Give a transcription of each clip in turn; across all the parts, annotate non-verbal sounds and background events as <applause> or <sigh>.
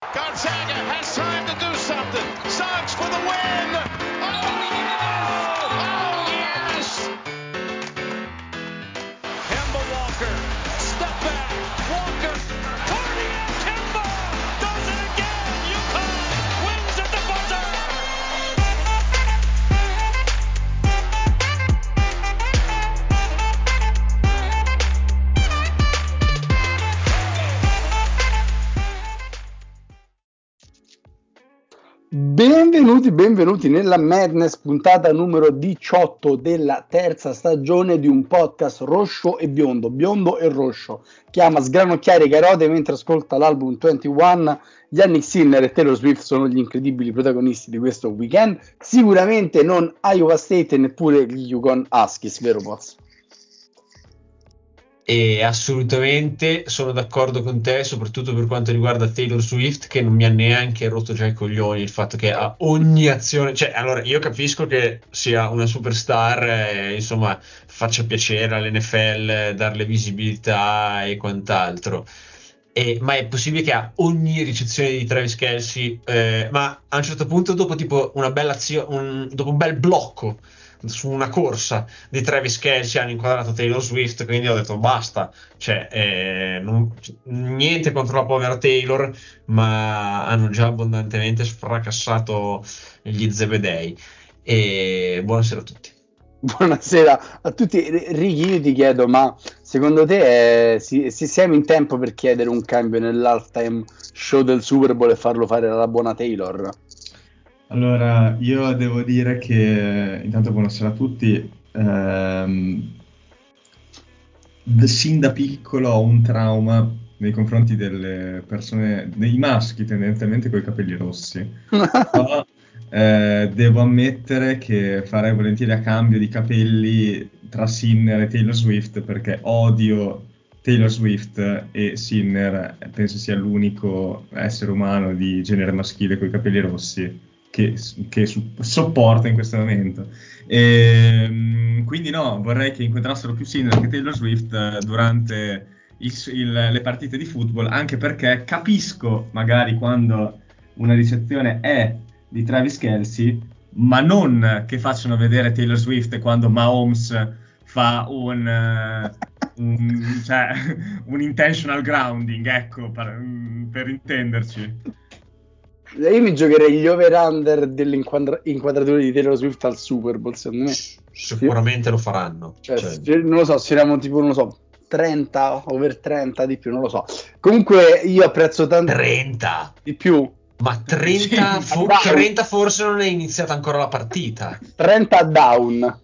Got Benvenuti, benvenuti nella Madness puntata numero 18 della terza stagione di un podcast rosso e biondo, biondo e rosso. Chiama Sgranocchiare i carote mentre ascolta l'album 21. Yannick Sinner e Taylor Swift sono gli incredibili protagonisti di questo weekend. Sicuramente non Iowa State e neppure gli Yukon Huskies, vero Poz? E assolutamente sono d'accordo con te, soprattutto per quanto riguarda Taylor Swift, che non mi ha neanche rotto già i coglioni il fatto che a ogni azione, cioè, allora io capisco che sia una superstar, eh, insomma, faccia piacere all'NFL, darle visibilità e quant'altro. E, ma è possibile che a ogni ricezione di Travis Kelsey, eh, ma a un certo punto, dopo tipo una bella azione, un, dopo un bel blocco su una corsa di Travis Kelsey hanno inquadrato Taylor Swift quindi ho detto basta cioè, eh, non, niente contro la povera Taylor ma hanno già abbondantemente sfracassato gli zebedei. E buonasera a tutti. Buonasera a tutti, Ricky io ti chiedo ma secondo te eh, si, si siamo in tempo per chiedere un cambio nell'halftime show del Super Bowl e farlo fare alla buona Taylor? Allora, io devo dire che intanto buonasera a tutti. Ehm, sin da piccolo ho un trauma nei confronti delle persone, dei maschi tendenzialmente con i capelli rossi. <laughs> Però, eh, devo ammettere che farei volentieri a cambio di capelli tra Sinner e Taylor Swift perché odio Taylor Swift e Sinner penso sia l'unico essere umano di genere maschile con i capelli rossi che, che sopporta in questo momento. E, quindi no, vorrei che incontrassero più Sinner che Taylor Swift eh, durante il, il, le partite di football, anche perché capisco magari quando una ricezione è di Travis Kelsey, ma non che facciano vedere Taylor Swift quando Mahomes fa un, uh, un, cioè, <laughs> un intentional grounding, ecco, per, per intenderci. Io mi giocherei gli over-under delle inquadrature di Taylor Swift al Super Bowl, secondo me. Sicuramente sì. lo faranno. Cioè, cioè... Non lo so, siamo tipo, non lo so, 30, over 30 di più, non lo so. Comunque io apprezzo tanto... 30? Di più. Ma 30, sì, for- 30 forse non è iniziata ancora la partita. 30 down.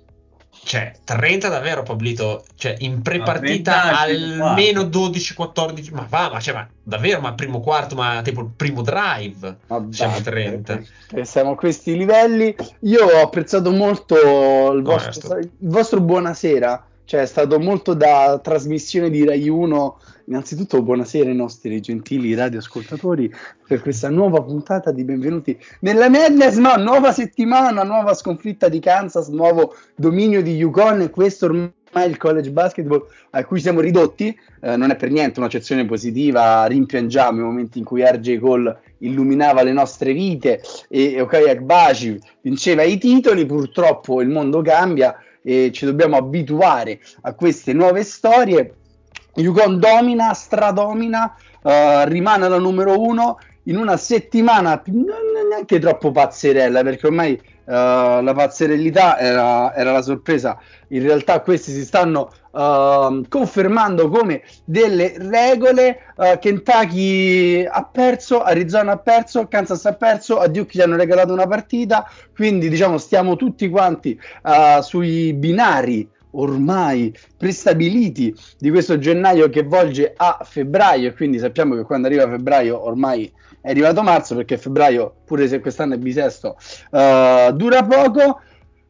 Cioè, 30 davvero, Pablito. Cioè, in pre-partita almeno 12-14. Ma va, ma, cioè, ma davvero, ma primo quarto, ma tipo il primo drive. Vabbè, siamo a 30. Eh, siamo a questi livelli. Io ho apprezzato molto il vostro, il vostro buonasera. Cioè, è stato molto da trasmissione di Rai 1 Innanzitutto buonasera ai nostri gentili radioascoltatori per questa nuova puntata di benvenuti nella Madness, ma nuova settimana, nuova sconfitta di Kansas, nuovo dominio di Yukon. E questo ormai è il college basketball a cui siamo ridotti, eh, non è per niente un'accezione positiva, rimpiangiamo i momenti in cui RJ Cole illuminava le nostre vite e Okai Akbashi vinceva i titoli, purtroppo il mondo cambia e ci dobbiamo abituare a queste nuove storie Yukon domina, stradomina, uh, rimane la numero uno in una settimana non neanche troppo pazzerella perché ormai uh, la pazzerellità era, era, la sorpresa. In realtà questi si stanno uh, confermando come delle regole uh, Kentucky ha perso Arizona ha perso Kansas ha perso a Duke gli hanno regalato una partita. Quindi diciamo stiamo tutti quanti sui binari ormai prestabiliti di questo gennaio che volge a febbraio e quindi sappiamo che quando arriva febbraio ormai è arrivato marzo perché febbraio pure se quest'anno è bisesto uh, dura poco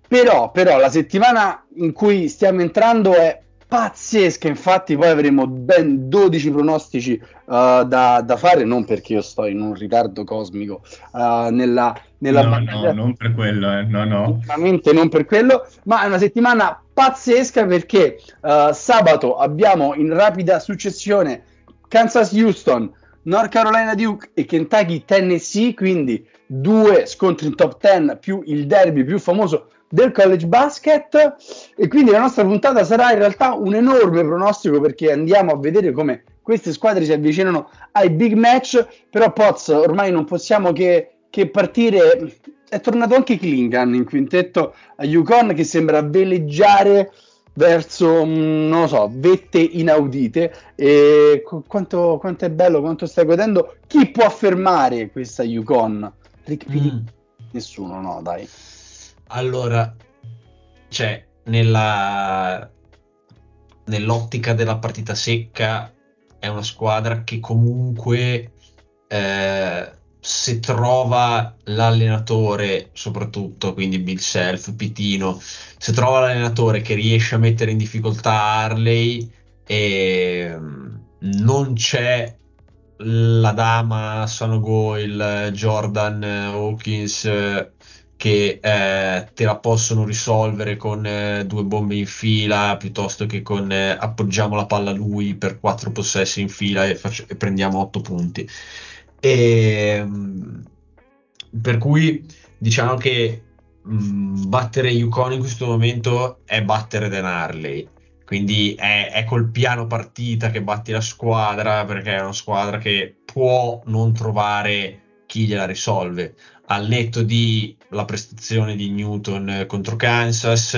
però, però la settimana in cui stiamo entrando è pazzesca infatti poi avremo ben 12 pronostici uh, da, da, fare non perché io sto in un ritardo cosmico uh, nella, nella no, no, non per quello eh. no no sicuramente non per quello ma è una settimana pazzesca perché uh, sabato abbiamo in rapida successione Kansas Houston North Carolina Duke e Kentucky Tennessee, quindi due scontri in top 10 più il derby più famoso del college basket. E quindi la nostra puntata sarà in realtà un enorme pronostico perché andiamo a vedere come queste squadre si avvicinano ai big match. Però Poz ormai non possiamo che, che partire è tornato anche Klingan in quintetto a Yukon che sembra veleggiare verso, mm, non lo so, vette inaudite. E quanto, quanto, è bello, quanto stai godendo. Chi può affermare questa Yukon? Rick Pili? Mm. Nessuno, no, dai. Allora, cioè, nella, nell'ottica della partita secca è una squadra che comunque eh, se trova l'allenatore soprattutto, quindi Bill Self, Pitino, se trova l'allenatore che riesce a mettere in difficoltà Harley e mm, non c'è la dama Sanogo, il Jordan Hawkins che eh, te la possono risolvere con eh, due bombe in fila piuttosto che con eh, appoggiamo la palla a lui per quattro possessi in fila e, faccio, e prendiamo otto punti. E, mm, per cui diciamo che mh, mm, battere Yukon in questo momento è battere Dan Harley. Quindi è, è, col piano partita che batti la squadra perché è una squadra che può non trovare chi gliela risolve al netto di la prestazione di Newton contro Kansas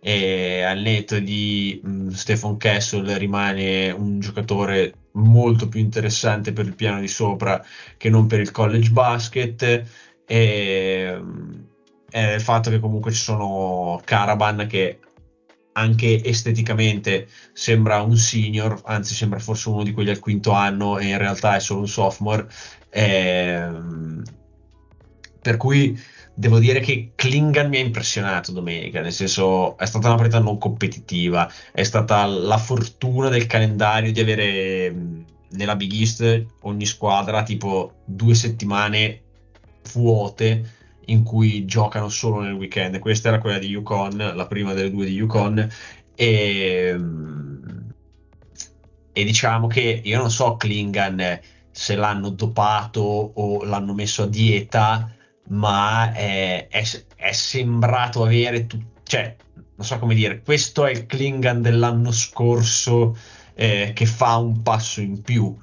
e al netto di mh, Stephen Castle rimane un giocatore molto più interessante per il piano di sopra che non per il college basket e, e il fatto che comunque ci sono Caravan che anche esteticamente sembra un senior, anzi sembra forse uno di quelli al quinto anno e in realtà è solo un sophomore. E, per cui devo dire che Klingan mi ha impressionato domenica, nel senso è stata una partita non competitiva, è stata la fortuna del calendario di avere nella Big East ogni squadra tipo due settimane vuote in cui giocano solo nel weekend. Questa era quella di Yukon, la prima delle due di Yukon e, e diciamo che io non so Klingan se l'hanno dopato o l'hanno messo a dieta ma è, è, è sembrato avere tu, cioè non so come dire questo è il Klingan dell'anno scorso eh, che fa un passo in più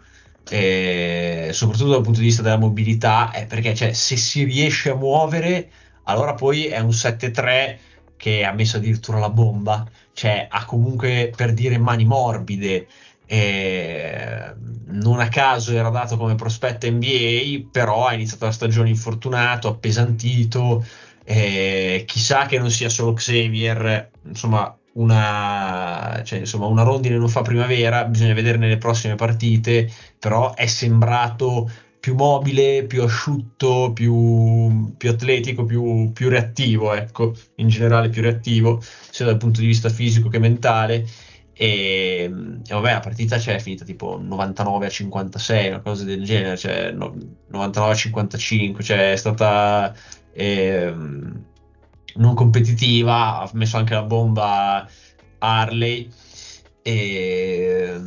eh, soprattutto dal punto di vista della mobilità eh, perché cioè, se si riesce a muovere allora poi è un 7-3 che ha messo addirittura la bomba cioè ha comunque per dire mani morbide eh, non a caso era dato come prospetto NBA, però ha iniziato la stagione infortunato, appesantito. Eh, chissà che non sia solo Xavier, insomma, una, cioè, insomma, una rondine non fa primavera, bisogna vedere nelle prossime partite, però è sembrato più mobile, più asciutto, più, più atletico, più, più reattivo, ecco, in generale più reattivo, sia dal punto di vista fisico che mentale e, e, vabbè, la partita cioè, è finita tipo 99 a 56, una cosa del genere, cioè no, 99 a 55, cioè è stata eh, non competitiva, ha messo anche la bomba Harley. E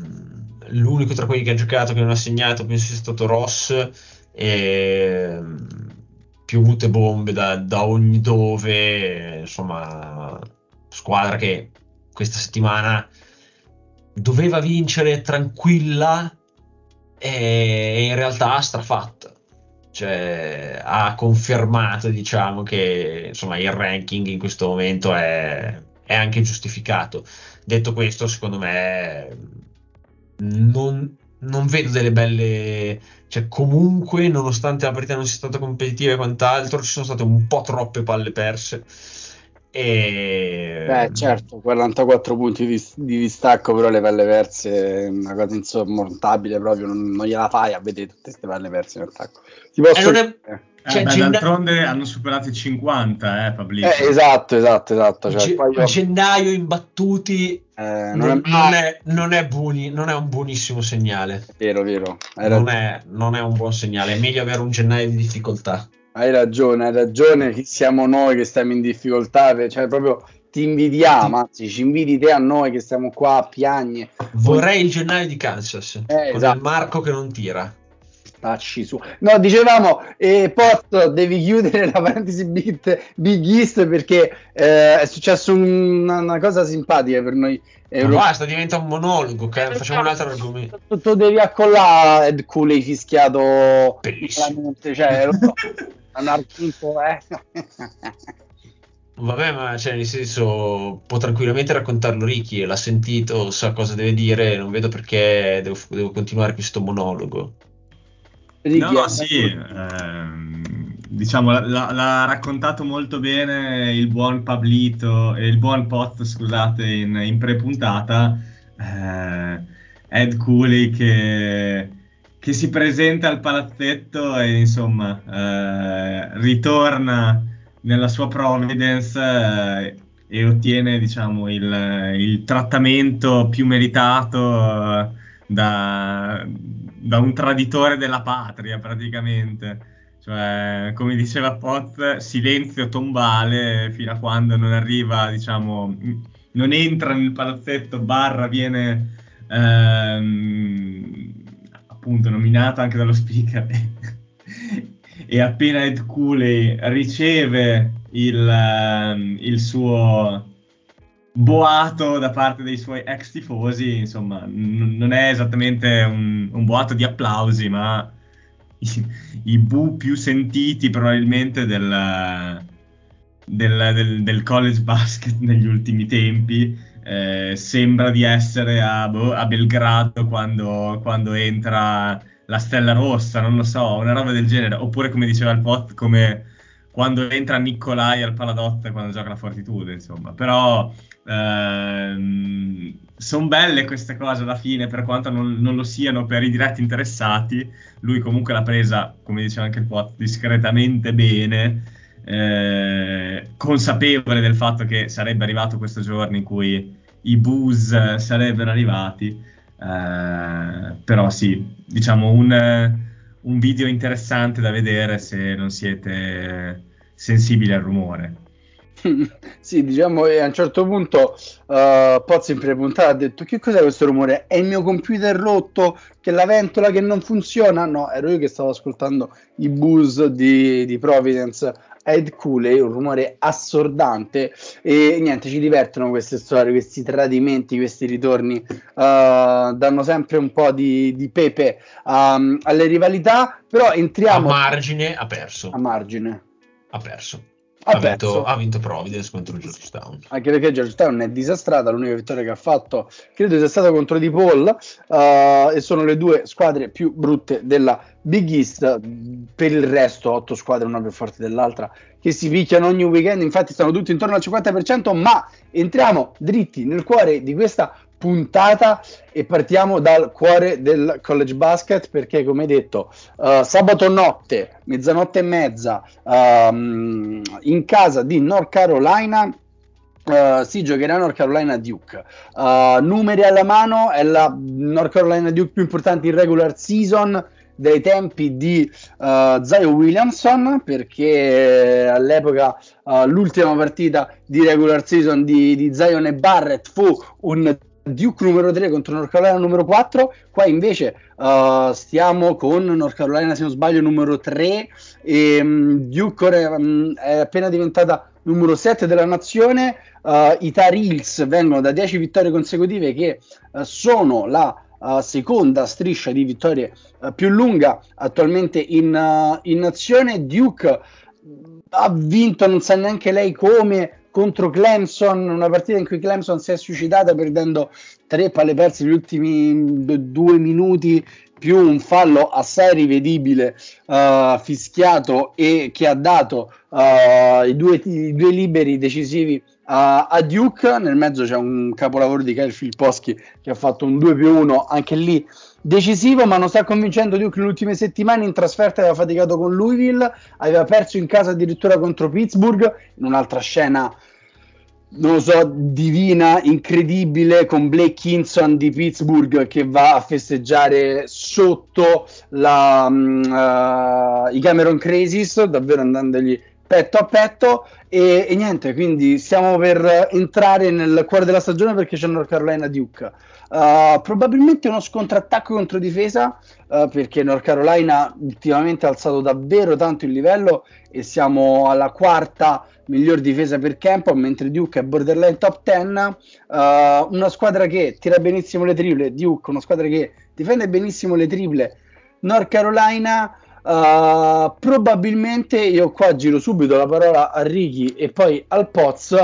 l'unico tra quelli che ha giocato che non ha segnato penso sia stato Ross. E piovute bombe da, da ogni dove, insomma, squadra che questa settimana doveva vincere tranquilla e in realtà ha strafatto. Cioè, ha confermato, diciamo, che insomma, il ranking in questo momento è, è anche giustificato. Detto questo, secondo me non, non vedo delle belle. Cioè, comunque, nonostante la partita non sia stata competitiva e quant'altro, ci sono state un po' troppe palle perse e... Beh, certo, 44 punti di, di, distacco, però le palle perse è una cosa insormontabile proprio, non, non gliela fai a vedere tutte queste palle perse in attacco. Ti posso... Eh, è... Cioè, eh, beh, genna... D'altronde hanno superato i 50, eh, Pablito. Eh, esatto, esatto, esatto. Cioè, Ge- io... Gennaio imbattuti eh, non, è... Non, è, non, è buoni, non, è, un buonissimo segnale. Vero, vero. Non è, non è un buon segnale, è meglio avere un gennaio di difficoltà. Hai ragione, hai ragione, siamo noi che stiamo in difficoltà, cioè proprio ti invidiamo, anzi ci invidi te a noi che stiamo qua a piagne. Vorrei il gennaio di Kansas, eh, con esatto. il Marco che non tira. Tacci su. No, dicevamo, eh, Pot, devi chiudere la parentesi bit Big East perché eh, è successo un, una cosa simpatica per noi. Eh, basta, diventa un monologo, okay? facciamo un altro argomento. Tu devi accollare Ed Cooley fischiato bellissimo. Cioè, lo so, <laughs> un argomento, eh. <laughs> Vabbè, ma cioè, nel senso, può tranquillamente raccontarlo Ricky, l'ha sentito, sa cosa deve dire, non vedo perché devo, devo continuare questo monologo. No, no, sì, ehm, diciamo, l'ha, l'ha, raccontato molto bene il buon Pablito, e il buon Pot, scusate, in, in pre-puntata, eh, Ed Cooley che, che, si presenta al palazzetto e insomma eh, ritorna nella sua Providence eh, e ottiene, diciamo, il, il trattamento più meritato eh, da da un traditore della patria praticamente. Cioè, come diceva Pot, silenzio tombale fino a quando non arriva, diciamo, non entra nel palazzetto, barra viene ehm, appunto nominato anche dallo speaker. <laughs> e appena Ed Cooley riceve il, ehm, il suo boato da parte dei suoi ex tifosi, insomma, n- non è esattamente un, un, boato di applausi, ma i, i bu più sentiti probabilmente del, del, del, del, college basket negli ultimi tempi. Eh, sembra di essere a, boh, a Belgrado quando, quando, entra la Stella Rossa, non lo so, una roba del genere. Oppure, come diceva il Pot, come quando entra Nicolai al Paladotte quando gioca la Fortitude, insomma. Però Ehm, sono belle queste cose alla fine, per quanto non, non, lo siano per i diretti interessati. Lui comunque l'ha presa, come diceva anche il Pot, discretamente bene, eh, consapevole del fatto che sarebbe arrivato questo giorno in cui i booze sarebbero arrivati. Eh, però sì, diciamo un, un video interessante da vedere se non siete sensibili al rumore. <laughs> sì, diciamo che a un certo punto uh, Pozzi in pre-puntata ha detto che cos'è questo rumore? È il mio computer rotto? Che la ventola che non funziona? No, ero io che stavo ascoltando i buzz di, di Providence Ed Cooley, un rumore assordante e niente, ci divertono queste storie, questi tradimenti, questi ritorni, uh, danno sempre un po' di, di pepe um, alle rivalità, però entriamo... A margine ha perso. A margine. Ha perso ha, vinto, ha, vinto, Providence contro Georgetown. Anche perché Georgetown è disastrata, l'unica vittoria che ha fatto credo sia stata contro Di Paul uh, e sono le due squadre più brutte della Big East. Per il resto, otto squadre, una più forte dell'altra, che si picchiano ogni weekend. Infatti, stanno tutti intorno al 50%. Ma entriamo dritti nel cuore di questa puntata e partiamo dal cuore del college basket perché come detto uh, sabato notte mezzanotte e mezza um, in casa di North Carolina Uh, si giocherà North Carolina Duke. Uh, numeri alla mano, è la North Carolina Duke più importante in regular season dai tempi di uh, Zion Williamson, perché all'epoca l'ultima partita di regular season di, di Zion e Barrett fu un Duke numero 3 contro North Carolina numero 4, qua invece uh, stiamo con North Carolina se non sbaglio numero 3 e um, Duke ora, um, è appena diventata numero 7 della nazione, uh, i Tar Heels vengono da 10 vittorie consecutive che uh, sono la seconda striscia di vittorie più lunga attualmente in, in nazione, Duke ha vinto non sa neanche lei come contro Clemson, una partita in cui Clemson si è suicidata perdendo tre palle perse negli ultimi due minuti più un fallo assai rivedibile uh, fischiato e che ha dato uh, i, due, i, due, liberi decisivi a, a, Duke. Nel mezzo c'è un capolavoro di Kyle Filipowski che ha fatto un 2 più 1 anche lì decisivo ma non sta convincendo Duke nelle ultime settimane. In trasferta aveva faticato con Louisville aveva perso in casa addirittura contro Pittsburgh. In un'altra scena non lo so, divina, incredibile con Blake Kinson di Pittsburgh che va a festeggiare sotto la, uh, i Cameron Crazies, davvero andandogli petto a petto e, e, niente, quindi stiamo per entrare nel cuore della stagione perché c'è North Carolina Duke. Uh, probabilmente uno scontro attacco contro difesa uh, perché North Carolina ultimamente ha alzato davvero tanto il livello e siamo alla quarta miglior difesa per campo mentre Duke è borderline top 10 uh, una squadra che tira benissimo le triple Duke una squadra che difende benissimo le triple North Carolina Uh, probabilmente io qua giro subito la parola a Ricky e poi al Poz.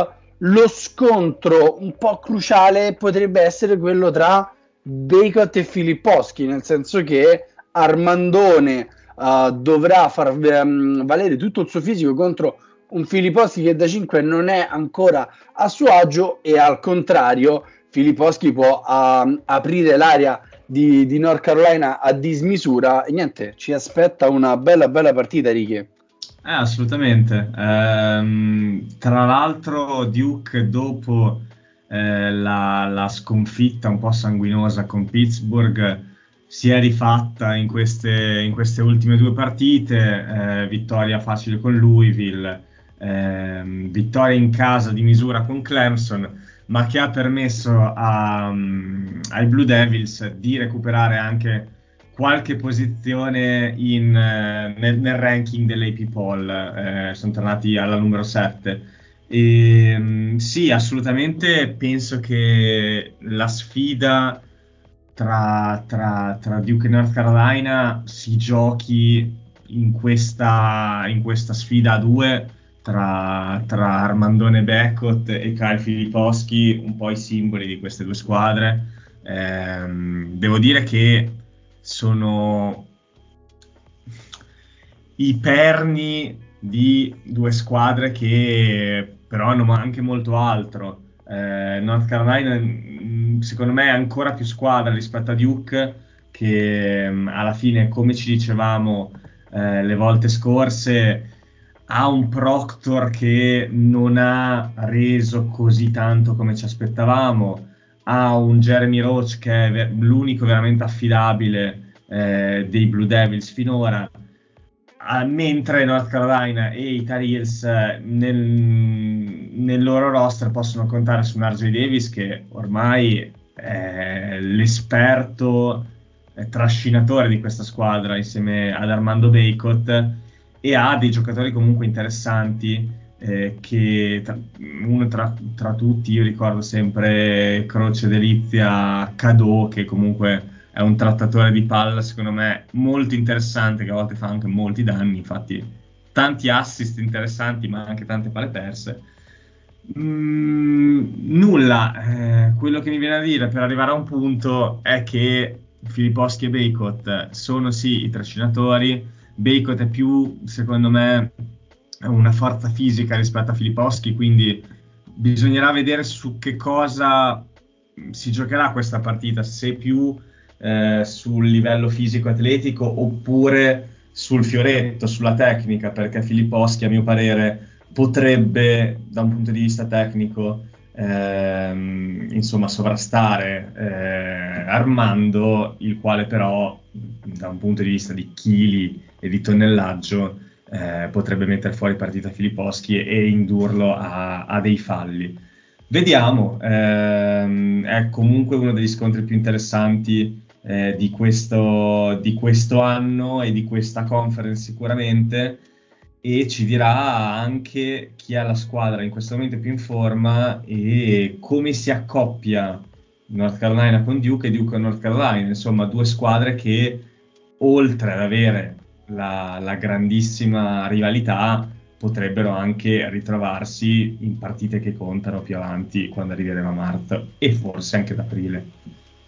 Lo scontro un po' cruciale potrebbe essere quello tra Bacot e Filipposchi, nel senso che Armandone uh, dovrà far um, valere tutto il suo fisico contro un Filipposchi che da 5 non è ancora a suo agio e al contrario Filipposchi può uh, aprire l'area di, di, North Carolina a dismisura e niente, ci aspetta una bella bella partita Ricky. Eh, assolutamente. Ehm, tra l'altro Duke dopo eh, la, la, sconfitta un po' sanguinosa con Pittsburgh si è rifatta in queste, in queste ultime due partite, eh, vittoria facile con Louisville, ehm, vittoria in casa di misura con Clemson ma che ha permesso a, um, ai Blue Devils di recuperare anche qualche posizione in, uh, nel, nel, ranking dell'AP Poll, eh, sono tornati alla numero 7. E, um, sì, assolutamente penso che la sfida tra, tra, tra, Duke e North Carolina si giochi in questa, in questa sfida a due tra, tra Armandone Beckott e Kyle Filipowski, un po' i simboli di queste due squadre. Eh, devo dire che sono i perni di due squadre che però hanno anche molto altro. Eh, North Carolina, mm, secondo me, è ancora più squadra rispetto a Duke, che mm, alla fine, come ci dicevamo eh, le volte scorse, ha un Proctor che non ha reso così tanto come ci aspettavamo, ha un Jeremy Roach che è l'unico veramente affidabile eh, dei Blue Devils finora, ah, mentre North Carolina e i Tar eh, nel, nel, loro roster possono contare su un RJ Davis che ormai è l'esperto trascinatore di questa squadra insieme ad Armando Bacot e ha dei giocatori comunque interessanti eh, che tra, uno tra, tra, tutti io ricordo sempre Croce Delizia Cadò che comunque è un trattatore di palla secondo me molto interessante che a volte fa anche molti danni infatti tanti assist interessanti ma anche tante palle perse. Mm, nulla eh, quello che mi viene a dire per arrivare a un punto è che Filipposchi e Bacot sono sì i trascinatori Bacot è più, secondo me, una forza fisica rispetto a Filipowski, quindi bisognerà vedere su che cosa si giocherà questa partita, se più eh, sul livello fisico-atletico oppure sul fioretto, sulla tecnica, perché Filipposchi, a mio parere, potrebbe, da un punto di vista tecnico, ehm, insomma, sovrastare eh, Armando, il quale però, da un punto di vista di chili e di tonnellaggio eh, potrebbe mettere fuori partita Filipposchi e, e indurlo a, a, dei falli. Vediamo, ehm, è comunque uno degli scontri più interessanti eh, di, questo, di questo anno e di questa conference sicuramente e ci dirà anche chi ha la squadra in questo momento più in forma e come si accoppia North Carolina con Duke e Duke con North Carolina, insomma due squadre che oltre ad avere la, la grandissima rivalità potrebbero anche ritrovarsi in partite che contano più avanti quando arriveremo a marzo e forse anche ad aprile.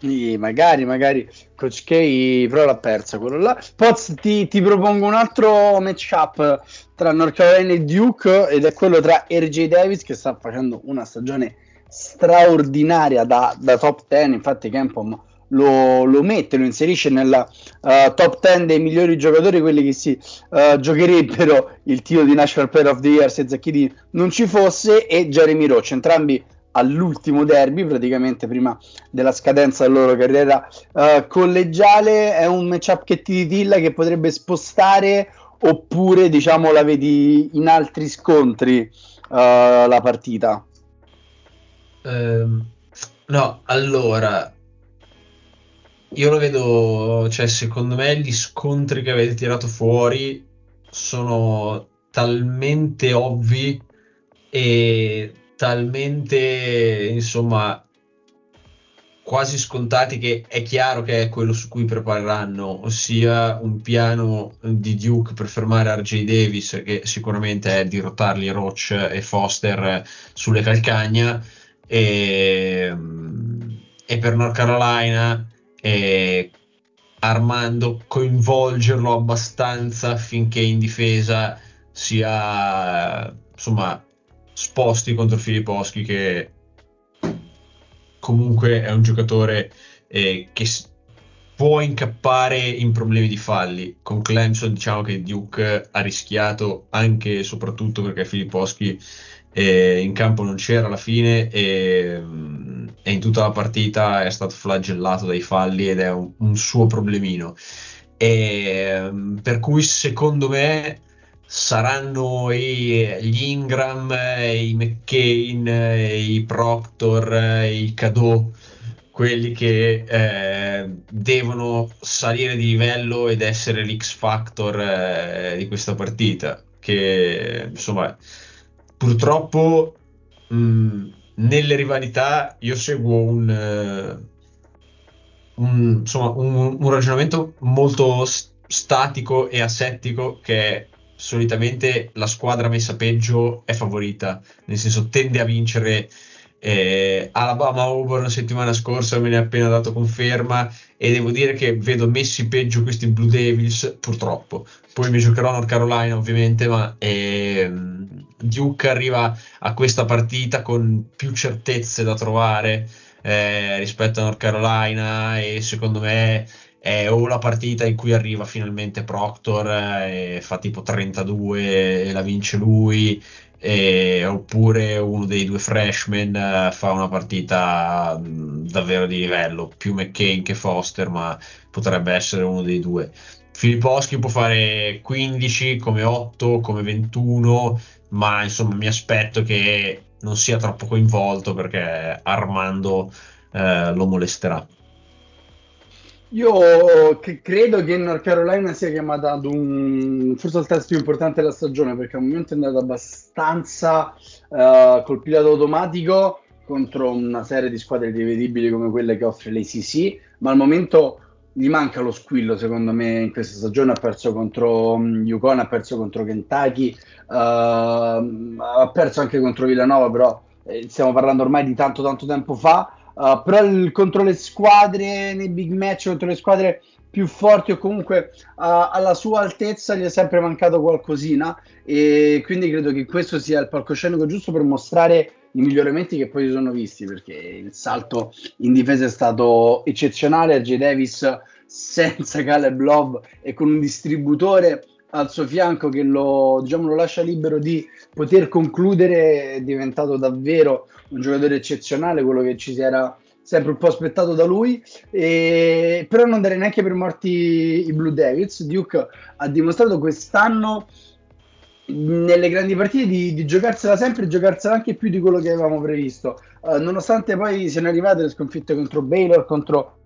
Sì, magari, magari Coach K però l'ha persa quello là. Poz ti, ti propongo un altro matchup tra North Carolina e Duke ed è quello tra RJ Davis che sta facendo una stagione straordinaria da, da top 10 infatti Campom lo, lo mette, lo inserisce nella uh, top 10 dei migliori giocatori, quelli che si uh, giocherebbero il titolo di National Player of the Year se Zacchini non ci fosse, e Jeremy Roach, entrambi all'ultimo derby, praticamente prima della scadenza della loro carriera uh, collegiale. È un matchup che ti ditilla che potrebbe spostare oppure diciamo la vedi in altri scontri uh, la partita? Um, no, allora io lo vedo, cioè secondo me gli scontri che avete tirato fuori sono talmente ovvi e talmente insomma quasi scontati che è chiaro che è quello su cui prepareranno, ossia un piano di Duke per fermare RJ Davis, che sicuramente è dirottarli Roach e Foster sulle calcagna, e, e per North Carolina e Armando coinvolgerlo abbastanza affinché in difesa sia insomma sposti contro Filipposchi che comunque è un giocatore eh, che può incappare in problemi di falli. Con Clemson diciamo che Duke ha rischiato anche e soprattutto perché Filipposchi eh, in campo non c'era alla fine e, e, in tutta la partita è stato flagellato dai falli ed è un, un suo problemino. E, per cui secondo me saranno i, gli Ingram, i McCain, i Proctor, i Cadeau, quelli che eh, devono salire di livello ed essere l'X Factor eh, di questa partita. Che insomma, purtroppo mh, nelle rivalità io seguo un, uh, un, insomma, un, un ragionamento molto statico e asettico che solitamente la squadra messa peggio è favorita, nel senso tende a vincere. Eh, Alabama Auburn settimana scorsa me ne ha appena dato conferma e devo dire che vedo messi peggio questi Blue Devils purtroppo poi mi giocherò North Carolina ovviamente ma ehm, Duke arriva a questa partita con più certezze da trovare eh, rispetto a North Carolina e secondo me è o la partita in cui arriva finalmente Proctor eh, e fa tipo 32 e la vince lui, e, oppure uno dei due freshman eh, fa una partita davvero di livello, più McCain che Foster, ma potrebbe essere uno dei due. Filipposchi può fare 15 come 8 come 21 ma insomma mi aspetto che non sia troppo coinvolto perché Armando eh, lo molesterà. Io credo che North Carolina sia chiamata ad un forse il test più importante della stagione perché al momento è andato abbastanza uh, col pilota automatico contro una serie di squadre rivedibili come quelle che offre l'ACC, ma al momento gli manca lo squillo secondo me in questa stagione. Ha perso contro um, Yukon, ha perso contro Kentucky, uh, ha perso anche contro Villanova, però eh, stiamo parlando ormai di tanto tanto tempo fa Uh, però il, contro le squadre nei big match, contro le squadre più forti o comunque uh, alla sua altezza gli è sempre mancato qualcosina e quindi credo che questo sia il palcoscenico giusto per mostrare i miglioramenti che poi si sono visti perché il salto in difesa è stato eccezionale J. Davis senza Caleb Love e con un distributore al suo fianco che lo, diciamo, lo lascia libero di poter concludere è diventato davvero un giocatore eccezionale, quello che ci si era sempre un po' aspettato da lui, e, però non dare neanche per morti i Blue Devils. Duke ha dimostrato quest'anno nelle grandi partite di, di giocarsela sempre e giocarsela anche più di quello che avevamo previsto, uh, nonostante poi siano arrivate le sconfitte contro Baylor, contro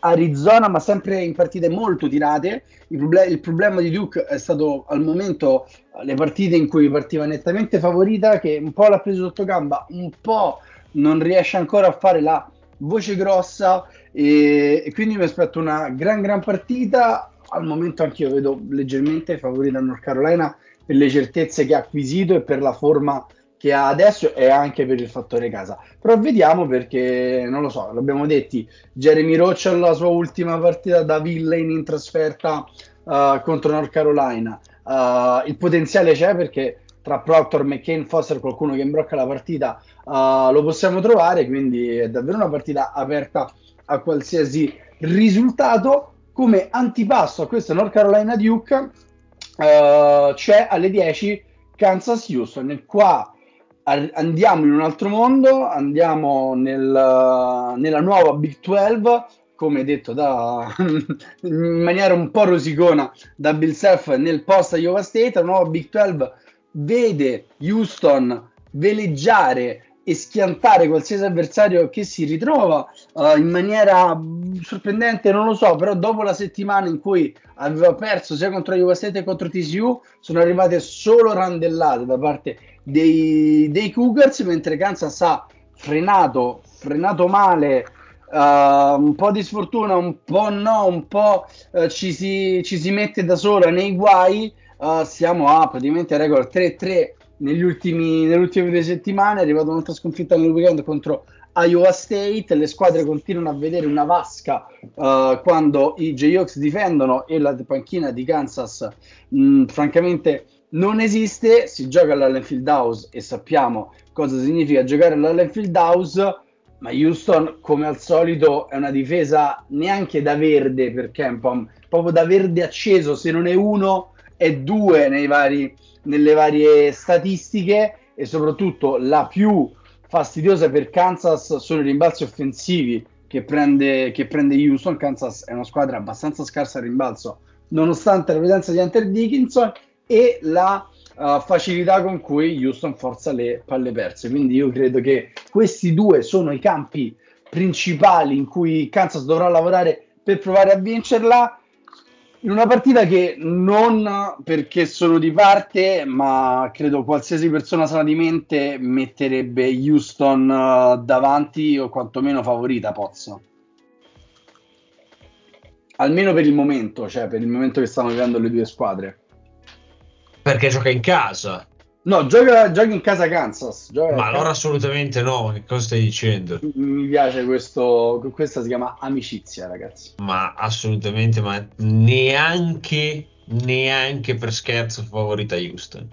Arizona, ma sempre in partite molto tirate. Il, proble- il, problema di Duke è stato al momento le partite in cui partiva nettamente favorita, che un po' l'ha preso sotto gamba, un po' non riesce ancora a fare la voce grossa e, e quindi mi aspetto una gran gran partita. Al momento anch'io vedo leggermente favorita North Carolina per le certezze che ha acquisito e per la forma che ha adesso e anche per il fattore casa. Però vediamo perché, non lo so, l'abbiamo detti, Jeremy Roach alla sua ultima partita da villain in trasferta uh, contro North Carolina. Uh, il potenziale c'è perché tra Proctor, McCain, Foster, qualcuno che imbrocca la partita, uh, lo possiamo trovare, quindi è davvero una partita aperta a qualsiasi risultato. Come antipasto a questo North Carolina Duke c'è alle 10 Kansas Houston, qua andiamo in un altro mondo, andiamo nel, nella nuova Big 12 come detto da, <laughs> in maniera un po' rosicona da Bill Self nel post a Iowa State, la nuova Big 12 vede Houston veleggiare e schiantare qualsiasi avversario che si ritrova uh, in maniera sorprendente, non lo so, però dopo la settimana in cui aveva perso sia contro Iowa State che contro TCU, sono arrivate solo randellate da parte dei, dei Cougars, mentre Kansas ha frenato, frenato male, uh, un po' di sfortuna, un po' no, un po' uh, ci, si, ci si mette da sola nei guai, siamo a praticamente record 3-3 negli ultimi, nelle ultime due settimane è arrivata un'altra sconfitta nel weekend contro Iowa State, le squadre continuano a vedere una vasca uh, quando i Jayhawks difendono e la panchina di Kansas mh, mm, francamente non esiste, si gioca all'Allenfield House e sappiamo cosa significa giocare all'Allenfield House, ma Houston come al solito è una difesa neanche da verde per Kempom, proprio da verde acceso, se non è uno due nei vari nelle varie statistiche e soprattutto la più fastidiosa per Kansas sono i rimbalzi offensivi che prende, che prende Houston. Kansas è una squadra abbastanza scarsa al rimbalzo, nonostante la presenza di Hunter Dickinson e la uh, facilità con cui Houston forza le palle perse. Quindi io credo che questi due sono i campi principali in cui Kansas dovrà lavorare per provare a vincerla in una partita che non perché sono di parte, ma credo qualsiasi persona sana di mente metterebbe Houston uh, davanti o quantomeno favorita Pozzo. Almeno per il momento, cioè per il momento che stanno vivendo le due squadre. Perché gioca in casa. No, gioca, gioca in casa Kansas. ma allora casa. assolutamente no, che cosa stai dicendo? Mi piace questo, questa si chiama amicizia, ragazzi. Ma assolutamente, ma neanche, neanche per scherzo favorita Houston.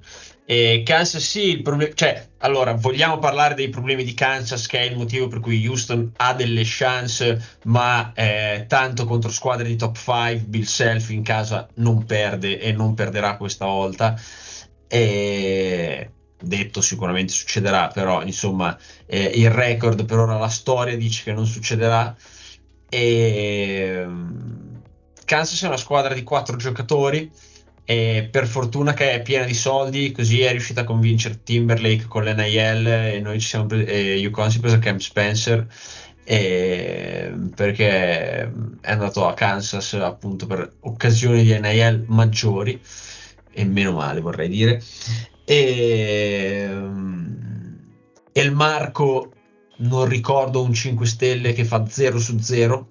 E Kansas sì, il problema, cioè, allora, vogliamo parlare dei problemi di Kansas, che è il motivo per cui Houston ha delle chance, ma eh, tanto contro squadre di top 5, Bill Self in casa non perde e non perderà questa volta e detto sicuramente succederà, però insomma eh, il record per ora la storia dice che non succederà. E Kansas è una squadra di quattro giocatori e per fortuna che è piena di soldi, così è riuscita a convincere Timberlake con l'NIL e noi ci siamo presi, e UConn si è preso Camp Spencer e perché è andato a Kansas appunto per occasioni di NIL maggiori e meno male vorrei dire. E, e il Marco non ricordo un 5 stelle che fa 0 su 0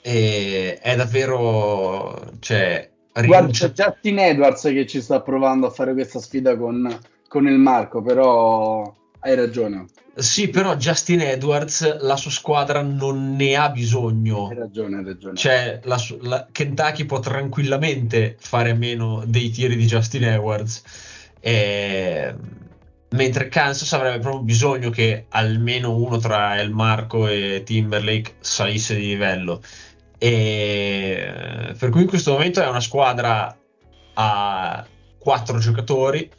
e è davvero cioè rinuncia... guarda Justin Edwards che ci sta provando a fare questa sfida con, con il Marco però hai ragione sì, però Justin Edwards, la sua squadra non ne ha bisogno. Hai ragione, hai ragione. Cioè, la, la, Kentucky può tranquillamente fare a meno dei tiri di Justin Edwards. E... Mentre Kansas avrebbe proprio bisogno che almeno uno tra El Marco e Timberlake salisse di livello. E... Per cui in questo momento è una squadra a quattro giocatori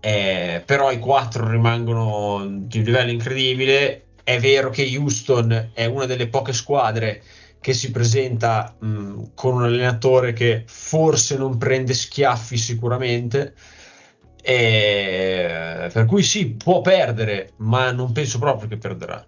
eh, però i quattro rimangono di un livello incredibile. È vero che Houston è una delle poche squadre che si presenta mh, con un allenatore che forse non prende schiaffi sicuramente. E, per cui sì, può perdere, ma non penso proprio che perderà.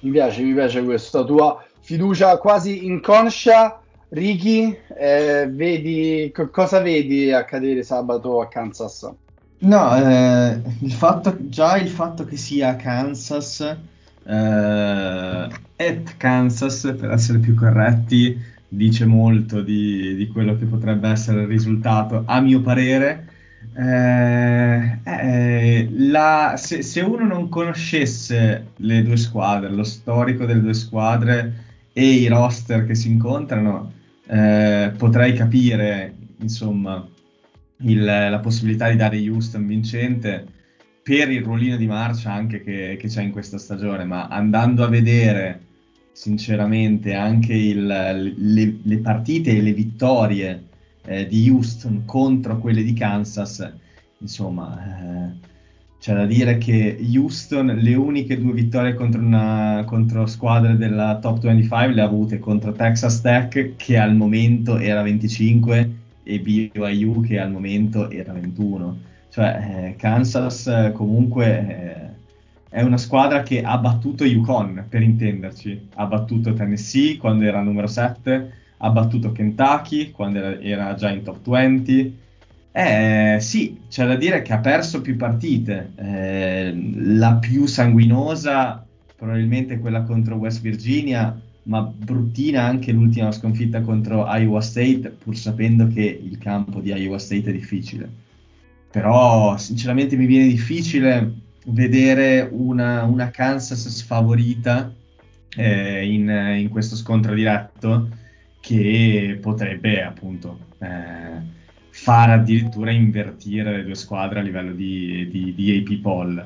Mi piace, mi piace questa tua fiducia quasi inconscia Ricky, eh, vedi, cosa vedi accadere sabato a Kansas? No, eh, il fatto, già il fatto che sia a Kansas, eh, at Kansas per essere più corretti, dice molto di, di, quello che potrebbe essere il risultato, a mio parere. Eh, eh, la, se, se, uno non conoscesse le due squadre, lo storico delle due squadre e i roster che si incontrano, eh, potrei capire, insomma, il, la possibilità di dare Houston vincente per il ruolino di marcia anche che, che c'è in questa stagione, ma andando a vedere sinceramente anche il, le, le, partite e le vittorie eh, di Houston contro quelle di Kansas, insomma, eh, c'è da dire che Houston le uniche due vittorie contro, una, contro squadre della top 25 le ha avute contro Texas Tech che al momento era 25 e BYU che al momento era 21. Cioè eh, Kansas eh, comunque eh, è una squadra che ha battuto Yukon, per intenderci. Ha battuto Tennessee quando era numero 7, ha battuto Kentucky quando era, era già in top 20 eh, sì, c'è da dire che ha perso più partite. Eh, la più sanguinosa, probabilmente quella contro West Virginia, ma bruttina anche l'ultima sconfitta contro Iowa State, pur sapendo che il campo di Iowa State è difficile. Però, sinceramente, mi viene difficile vedere una, una Kansas sfavorita eh, in, in, questo scontro diretto che potrebbe appunto eh, far addirittura invertire le due squadre a livello di, di, di AP poll.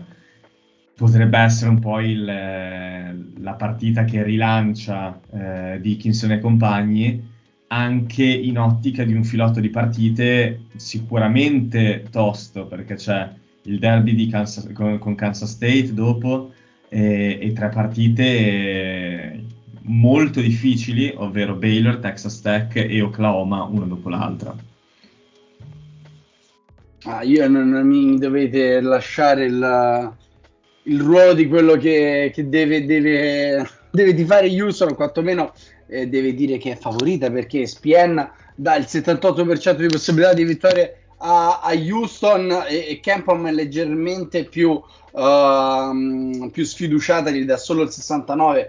Potrebbe essere un po' il, la partita che rilancia eh, Dickinson e compagni, anche in ottica di un filotto di partite sicuramente tosto, perché c'è il derby Kansas, con, con, Kansas State dopo e, e tre partite molto difficili, ovvero Baylor, Texas Tech e Oklahoma, una dopo l'altra. Ah, io non, non, mi dovete lasciare il, il ruolo di quello che, che deve, deve, deve tifare Houston, quantomeno eh, deve dire che è favorita perché Spien dà il 78% di possibilità di vittoria a, a Houston e, e Campbell è leggermente più, uh, più sfiduciata, gli dà solo il 69%.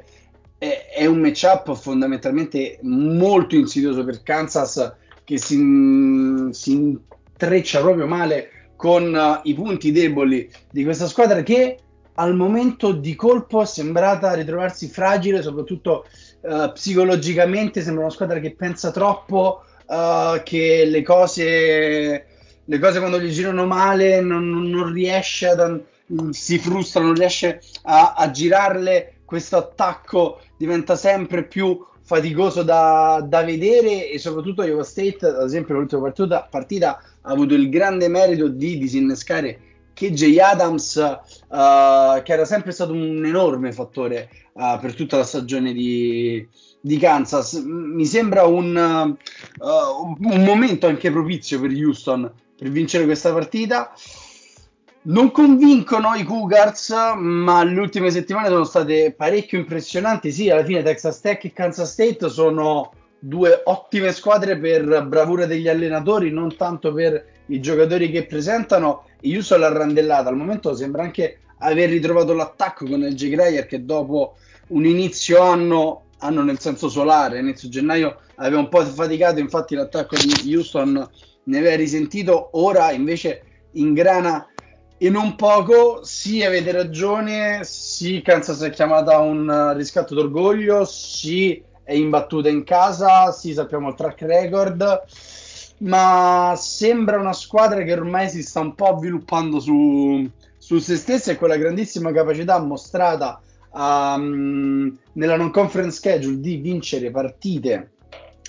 È, è un matchup fondamentalmente molto insidioso per Kansas che si, si treccia proprio male con uh, i punti deboli di questa squadra che al momento di colpo è sembrata ritrovarsi fragile, soprattutto uh, psicologicamente, sembra una squadra che pensa troppo, uh, che le cose, le cose quando gli girano male non, non riesce ad, si frustra, non riesce a, a girarle, questo attacco diventa sempre più faticoso da, da, vedere e soprattutto Iowa State, ad esempio l'ultima partita, partita ha avuto il grande merito di disinnescare KJ Adams, uh, che era sempre stato un enorme fattore uh, per tutta la stagione di, di Kansas. Mi sembra un, uh, un momento anche propizio per Houston per vincere questa partita. Non convincono i Cougars, ma le ultime settimane sono state parecchio impressionanti. Sì, alla fine Texas Tech e Kansas State sono due ottime squadre per bravura degli allenatori, non tanto per i giocatori che presentano. Houston l'ha randellata. Al momento sembra anche aver ritrovato l'attacco con il J. Greyer che dopo un inizio anno, anno nel senso solare, inizio gennaio aveva un po' faticato, infatti l'attacco di Houston ne aveva risentito, ora invece ingrana e non poco, sì avete ragione, sì Kansas è chiamata un riscatto d'orgoglio, sì è imbattuta in casa, sì sappiamo il track record, ma sembra una squadra che ormai si sta un po' avviluppando su, su se stessa e quella grandissima capacità mostrata um, nella non conference schedule di vincere partite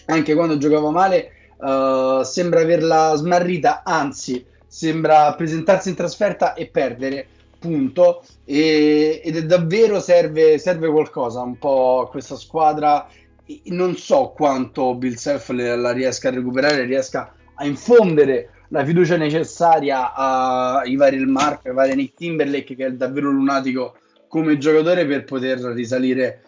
anche quando giocava male, uh, sembra averla smarrita, anzi sembra presentarsi in trasferta e perdere, punto. E, ed è davvero serve, serve qualcosa un po' a questa squadra. Non so quanto Bill Self la riesca a recuperare, riesca a infondere la fiducia necessaria ai vari Il Marco, ai vari Nick Timberlake, che è davvero lunatico come giocatore per poter risalire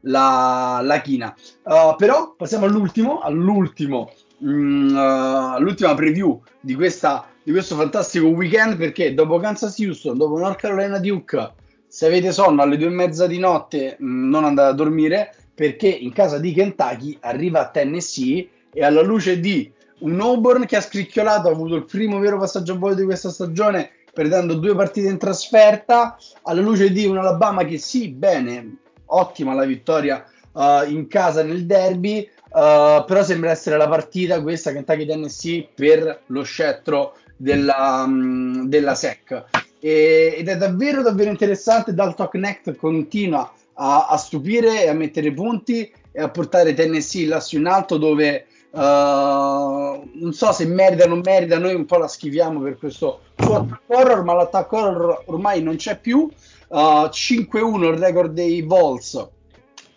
la, la china. Uh, però passiamo all'ultimo, all'ultimo, mm, uh, all'ultima preview di questa di questo fantastico weekend perché dopo Kansas Houston, dopo North Carolina Duke, se avete sonno alle due e mezza di notte mm, non andate a dormire perché in casa di Kentucky arriva a Tennessee e alla luce di un Auburn che ha scricchiolato, ha avuto il primo vero passaggio a volo di questa stagione perdendo due partite in trasferta, alla luce di un Alabama che sì, bene, ottima la vittoria uh, in casa nel derby, uh, però sembra essere la partita questa Kentucky Tennessee per lo scettro della, um, della SEC. E, ed è davvero davvero interessante. Dalton Connect continua a, a, stupire e a mettere punti e a portare Tennessee lassù in alto dove Uh, non so se merita o non merita, noi un po' la schiviamo per questo suo attacco horror, ma l'attacco horror ormai non c'è più. Uh, 5-1 il record dei Vols,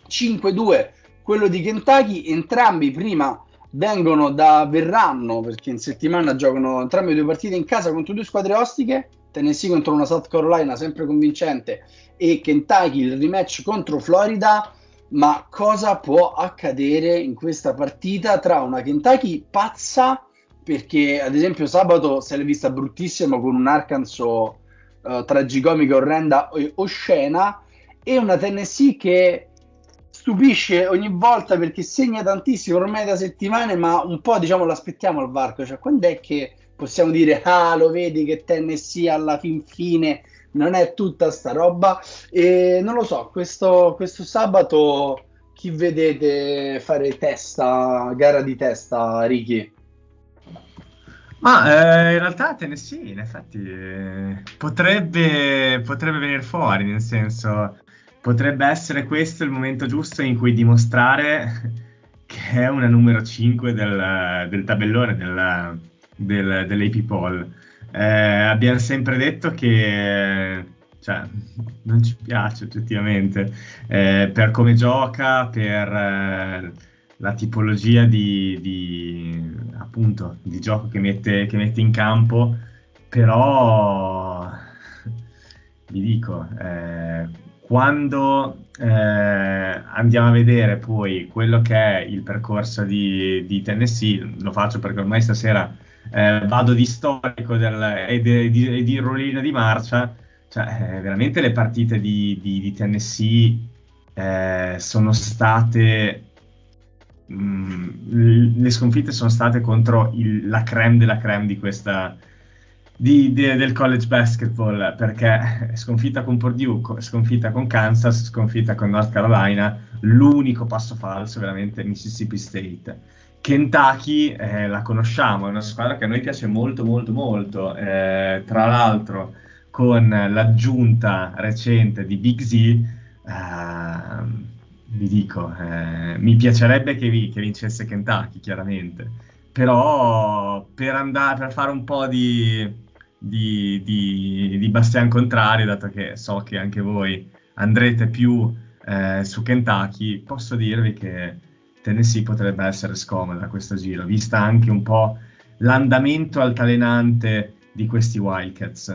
5-2 quello di Kentucky, entrambi prima vengono da verranno perché in settimana giocano entrambe due partite in casa contro due squadre ostiche Tennessee contro una South Carolina sempre convincente e Kentucky il rematch contro Florida. Ma cosa può accadere in questa partita tra una Kentucky pazza? Perché ad esempio sabato se l'è vista bruttissima con un Arkansas uh, tragicomica, orrenda e oscena e una Tennessee che stupisce ogni volta perché segna tantissimo ormai da settimane ma un po' diciamo l'aspettiamo al varco. Cioè quando è che possiamo dire ah lo vedi che Tennessee alla fin fine non è tutta sta roba e non lo so questo, questo sabato chi vedete fare testa gara di testa Ricky? Ma eh, in realtà Tennessee in effetti eh, potrebbe, potrebbe venire fuori nel senso potrebbe essere questo il momento giusto in cui dimostrare <laughs> che è una numero 5 del, del tabellone del, del, dell'AP Poll. Eh, abbiamo sempre detto che cioè, non ci piace oggettivamente eh, per come gioca, per eh, la tipologia di, di, appunto, di gioco che mette, che mette in campo, però <laughs> vi dico, eh, quando eh, andiamo a vedere poi quello che è il percorso di, di Tennessee, lo faccio perché ormai stasera eh, vado di storico del, e, di, di, di rollino di marcia, cioè eh, veramente le partite di, di Tennessee eh, sono state... Mh, mm, le sconfitte sono state contro il, la creme della creme di questa, di, di, del college basketball perché sconfitta con Purdue, sconfitta con Kansas, sconfitta con North Carolina, l'unico passo falso veramente Mississippi State. Kentucky eh, la conosciamo, è una squadra che a noi piace molto molto molto, eh, tra l'altro con l'aggiunta recente di Big Z, eh, vi dico, eh, mi piacerebbe che, vi, che vincesse Kentucky chiaramente, però per, andare, per fare un po' di di, di, di Bastian Contrario, dato che so che anche voi andrete più eh, su Kentucky, posso dirvi che Tennessee potrebbe essere scomoda a questo giro, vista anche un po' l'andamento altalenante di questi Wildcats.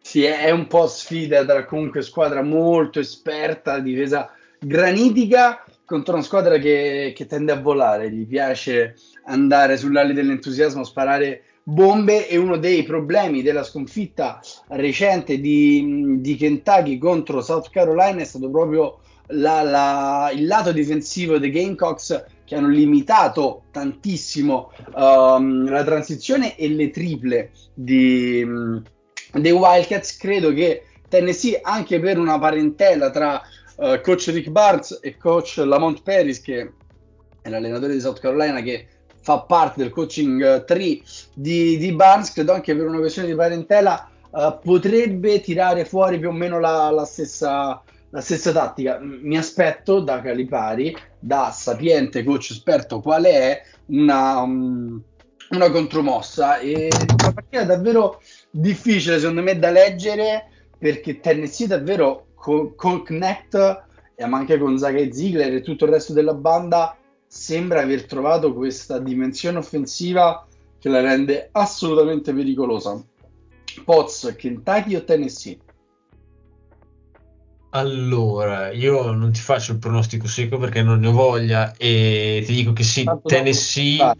Sì, è un po' sfida tra comunque squadra molto esperta, difesa granitica contro una squadra che, che tende a volare, gli piace andare sull'ali dell'entusiasmo, sparare bombe e uno dei problemi della sconfitta recente di, di Kentucky contro South Carolina è stato proprio la, la, il lato difensivo dei Gamecocks che hanno limitato tantissimo um, la transizione e le triple di, um, dei Wildcats. Credo che Tennessee, anche per una parentela tra uh, coach Rick Barnes e coach Lamont Paris, che è l'allenatore di South Carolina, che fa parte del coaching tree di, di Barnes, credo anche per una questione di parentela uh, potrebbe tirare fuori più o meno la, la, stessa, la stessa tattica. Mi aspetto da Calipari, da sapiente coach esperto quale è, una, um, una contromossa e una partita davvero difficile secondo me da leggere perché Tennessee davvero con, con Connect ma anche con Zaga e Ziegler e tutto il resto della banda sembra aver trovato questa dimensione offensiva che la rende assolutamente pericolosa. Poz, Kentucky o Tennessee? Allora, io non ti faccio il pronostico secco perché non ne ho voglia e ti dico che sì, Tanto Tennessee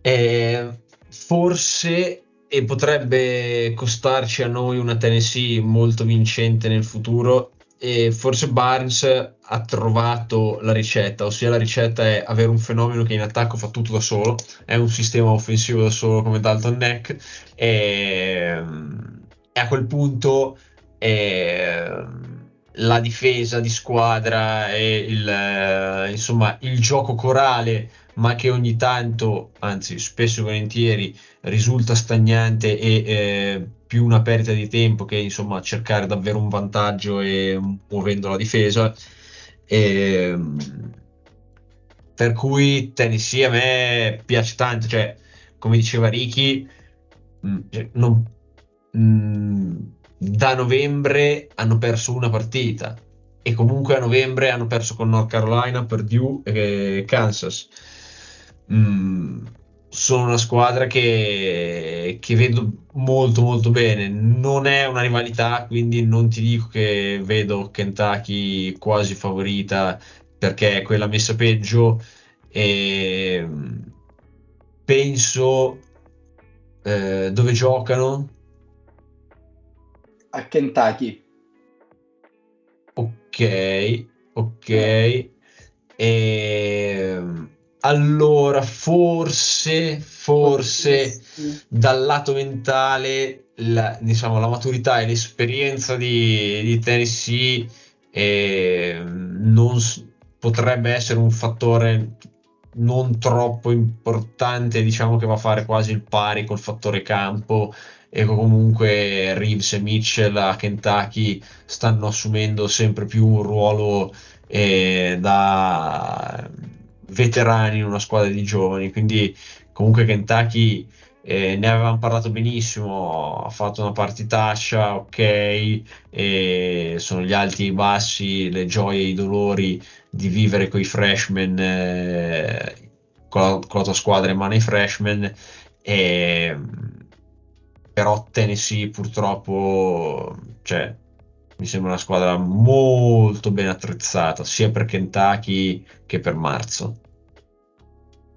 eh, forse e potrebbe costarci a noi una Tennessee molto vincente nel futuro e forse Barnes ha trovato la ricetta, ossia la ricetta è avere un fenomeno che in attacco fa tutto da solo, è un sistema offensivo da solo come Dalton Neck e, e a quel punto eh, la difesa di squadra e il, insomma, il gioco corale ma che ogni tanto, anzi spesso e volentieri, risulta stagnante e eh, più una perdita di tempo che insomma cercare davvero un vantaggio e muovendo la difesa. E, per cui Tennessee a me piace tanto, cioè, come diceva Ricky, mm, cioè, non, mh, mm, da novembre hanno perso una partita e comunque a novembre hanno perso con North Carolina, Purdue e Kansas. Mm, sono una squadra che, che, vedo molto molto bene. Non è una rivalità, quindi non ti dico che vedo Kentucky quasi favorita perché è quella messa peggio. E penso eh, dove giocano a Kentucky. Ok, ok. E ehm, allora, forse, forse dal lato mentale, la, diciamo, la maturità e l'esperienza di, di Tennessee eh, non potrebbe essere un fattore non troppo importante, diciamo che va a fare quasi il pari col fattore campo e comunque Reeves e Mitchell a Kentucky stanno assumendo sempre più un ruolo eh, da veterani in una squadra di giovani, quindi comunque Kentucky eh, ne avevamo parlato benissimo, ha fatto una partitaccia, ok, sono gli alti e i bassi, le gioie e i dolori di vivere con i freshman, eh, con, la, tua squadra in mano ai freshman, e, però Tennessee purtroppo, cioè, mi sembra una squadra molto ben attrezzata, sia per Kentucky che per marzo.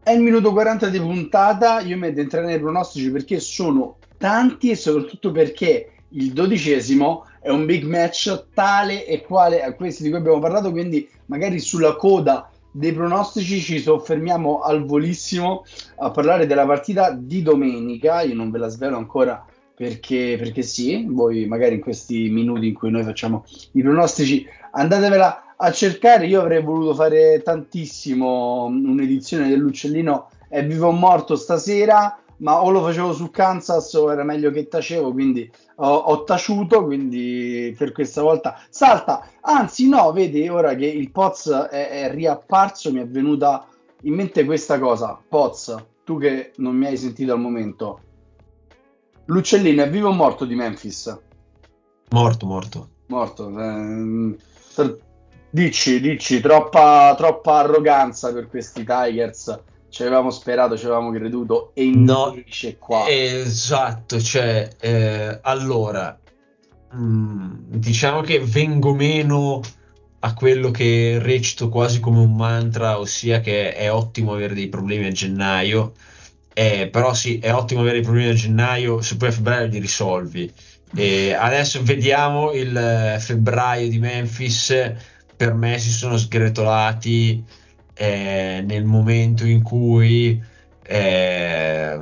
È il minuto 40 di puntata, io mi addentrerei nei pronostici perché sono tanti e soprattutto perché il dodicesimo è un big match tale e quale a questi di cui abbiamo parlato, quindi magari sulla coda dei pronostici ci soffermiamo al volissimo a parlare della partita di domenica, io non ve la svelo ancora perché, perché sì, voi magari in questi minuti in cui noi facciamo i pronostici andatevela a cercare, io avrei voluto fare tantissimo un'edizione dell'uccellino è vivo o morto stasera, ma o lo facevo su Kansas o era meglio che tacevo, quindi ho, ho, taciuto, quindi per questa volta salta. Anzi no, vedi, ora che il Poz è, è riapparso mi è venuta in mente questa cosa. Poz, tu che non mi hai sentito al momento, L'uccellino è vivo o morto di Memphis? Morto, morto. Morto. Eh, dici, dici, troppa, troppa arroganza per questi Tigers. Ci avevamo sperato, ci avevamo creduto e invece no, qua. Esatto, cioè, eh, allora, mh, mm, diciamo che vengo meno a quello che recito quasi come un mantra, ossia che è ottimo avere dei problemi a gennaio eh, però sì, è ottimo avere i problemi a gennaio, se poi a febbraio li risolvi. E adesso vediamo il eh, febbraio di Memphis, per me si sono sgretolati eh, nel momento in cui eh,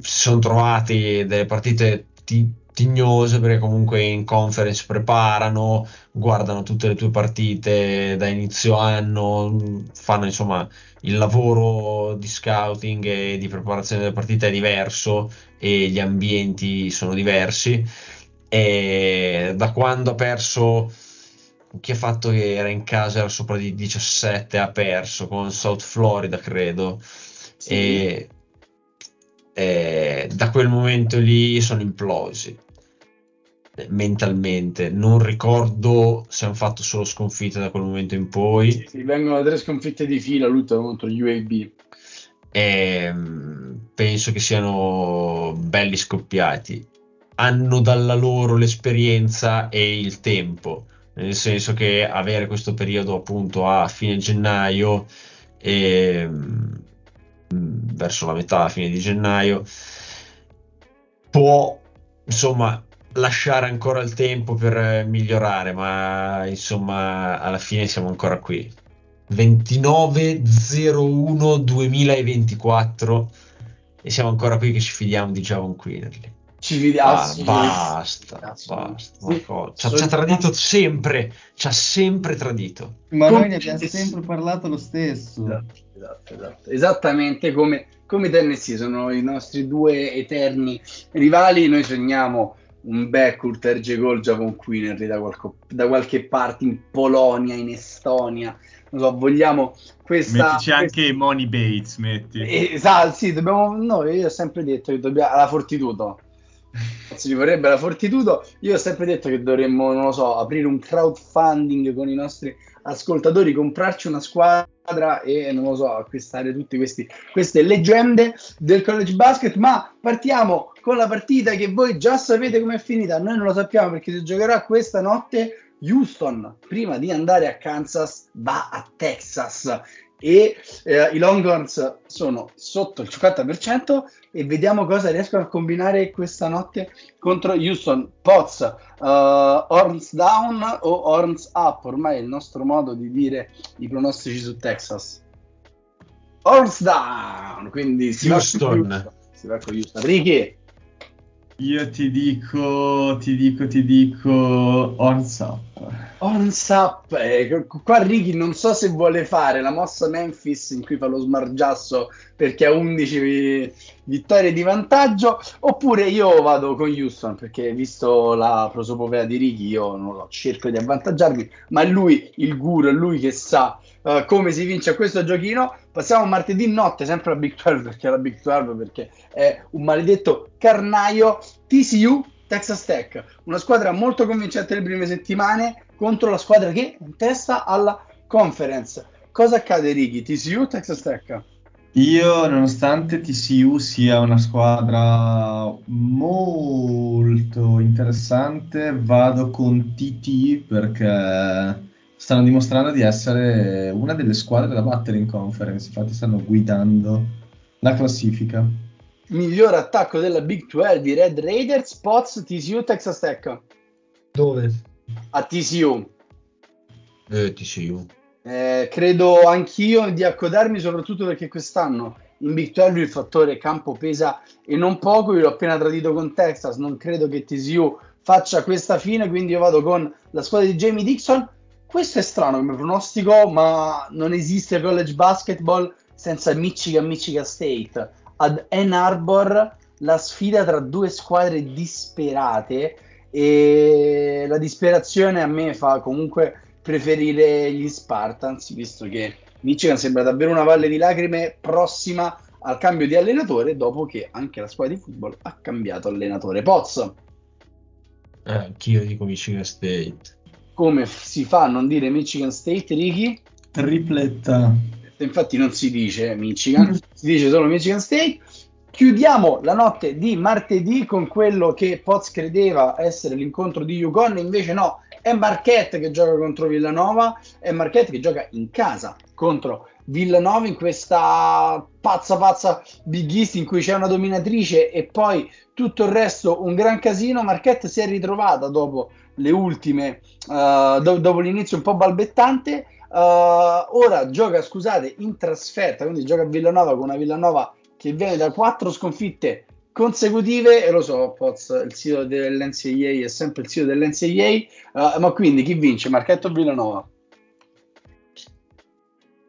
si sono trovati delle partite t- tignose perché comunque in conference preparano, guardano tutte le tue partite da inizio anno, fanno insomma il lavoro di scouting e di preparazione delle partite è diverso e gli ambienti sono diversi. E da quando ha perso chi ha fatto che era in casa era sopra di 17 ha perso con South Florida credo sì. e, e da quel momento lì sono implosi mentalmente. Non ricordo se hanno fatto solo sconfitte da quel momento in poi. Sì, sì, vengono tre sconfitte di fila l'ultima contro gli UAB. E, ehm, penso che siano belli scoppiati. Hanno dalla loro l'esperienza e il tempo, nel senso che avere questo periodo appunto a fine gennaio e ehm, verso la metà, fine di gennaio, può insomma lasciare ancora il tempo per eh, migliorare, ma insomma alla fine siamo ancora qui. 29-01-2024 e siamo ancora qui che ci fidiamo di Javon Quinnerly. Ci fidiamo. Ah, basta, basta. Sì. Ci, ha, tradito sempre, ci ha sempre tradito. Ma come... noi ne abbiamo sempre parlato lo stesso. Esatto, esatto, esatto. Esattamente come, come Tennessee sono i nostri due eterni rivali, noi sogniamo un backcourt Erge Golgia con Quinnery da, qualco, da qualche parte in Polonia, in Estonia, non so, vogliamo questa... Mettici anche i Money Bates, metti. Esatto, sì, dobbiamo... No, io ho sempre detto che dobbiamo... Alla Fortitudo. ci vorrebbe la Fortitudo. Io ho sempre detto che dovremmo, non lo so, aprire un crowdfunding con i nostri ascoltatori, comprarci una squadra e non lo so, acquistare tutte queste leggende del college basket. Ma partiamo con la partita che voi già sapete com'è finita. Noi non lo sappiamo perché si giocherà questa notte. Houston, prima di andare a Kansas, va a Texas e eh, i Longhorns sono sotto il 50% e vediamo cosa riescono a combinare questa notte contro Houston. Poz, uh, horns down o horns up? Ormai è il nostro modo di dire i pronostici su Texas. Horns down, quindi si Houston. Va si va con Houston. Ricky. Io ti dico, ti dico, ti dico horns up. Horns up, eh, qua Ricky non so se vuole fare la mossa Memphis in cui fa lo smargiasso perché ha 11 vittorie di vantaggio, oppure io vado con Houston perché visto la prosopopea di Ricky io non lo cerco di avvantaggiarmi, ma è lui il guru, è lui che sa uh, come si vince questo giochino. Passiamo martedì notte, sempre la Big 12 perché la Big 12 perché è un maledetto carnaio TCU Texas Tech, una squadra molto convincente nelle prime settimane contro la squadra che è in testa alla conference. Cosa accade, Ricky? TCU Texas Tech? Io, nonostante TCU sia una squadra molto interessante, vado con TT perché stanno dimostrando di essere una delle squadre da battere in conference, infatti stanno guidando la classifica. Miglior attacco della Big 12 i Red Raiders, Pots, TCU, Texas Tech. Dove? A TCU. Eh, TCU. Eh, credo anch'io di accodarmi soprattutto perché quest'anno in Big 12 il fattore campo pesa e non poco, io l'ho appena tradito con Texas, non credo che TCU faccia questa fine, quindi io vado con la squadra di Jamie Dixon. Questo è strano come pronostico, ma non esiste college basketball senza Michigan Michigan State. Ad Ann Arbor la sfida tra due squadre disperate e la disperazione a me fa comunque preferire gli Spartans, visto che Michigan sembra davvero una valle di lacrime prossima al cambio di allenatore, dopo che anche la squadra di football ha cambiato allenatore. Pozzo. Eh, anch'io dico Michigan State. Come si fa a non dire Michigan State, Ricky? Tripletta. Infatti non si dice Michigan, si dice solo Michigan State. Chiudiamo la notte di martedì con quello che Poz credeva essere l'incontro di Yukon, invece no, è Marquette che gioca contro Villanova, è Marquette che gioca in casa contro Villanova in questa pazza pazza Big East in cui c'è una dominatrice e poi tutto il resto un gran casino. Marquette si è ritrovata dopo le ultime, uh, do- dopo l'inizio un po' balbettante. Uh, ora gioca, scusate, in trasferta, quindi gioca a Villanova con una Villanova che viene da quattro sconfitte consecutive e lo so, Poz, il sito dell'NCAA è sempre il sito dell'NCAA, uh, ma quindi chi vince? Marchetto o Villanova?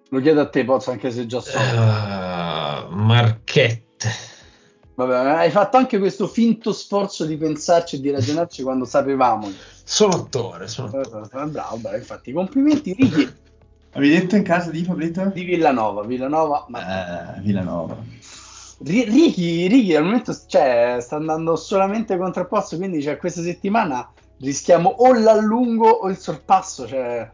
Lo chiedo a te, Poz, anche se già so. Uh, Marchette. Vabbè, hai fatto anche questo finto sforzo di pensarci e di ragionarci quando sapevamo. Sono attore, sono attore. Uh, bravo, bravo, infatti, complimenti, Ricky. Avevi detto in casa di Fabrizio? Di Villanova, Villanova, ma... Eh, Villanova. Ricky, Ricky al momento cioè, sta andando solamente contro il posto, quindi cioè, questa settimana rischiamo o l'allungo o il sorpasso. Cioè,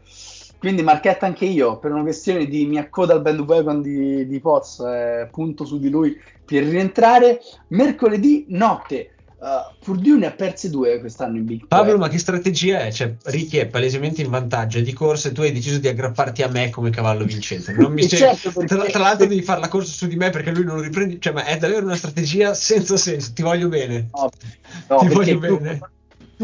quindi marchetta anche io per una questione di mi accoda al bandwagon di, di Poz, eh, punto su di lui per rientrare. Mercoledì notte. Uh, Purdue ne ha perse due quest'anno in Big Pablo, ma che strategia è? Cioè, Ricky è palesemente in vantaggio di corsa e tu hai deciso di aggrapparti a me come cavallo vincente. Non mi <laughs> certo perché... tra, tra, l'altro devi fare la corsa su di me perché lui non lo riprendi. Cioè, ma è davvero una strategia senza senso. Ti voglio bene. No, <laughs> no, ti voglio bene. Tu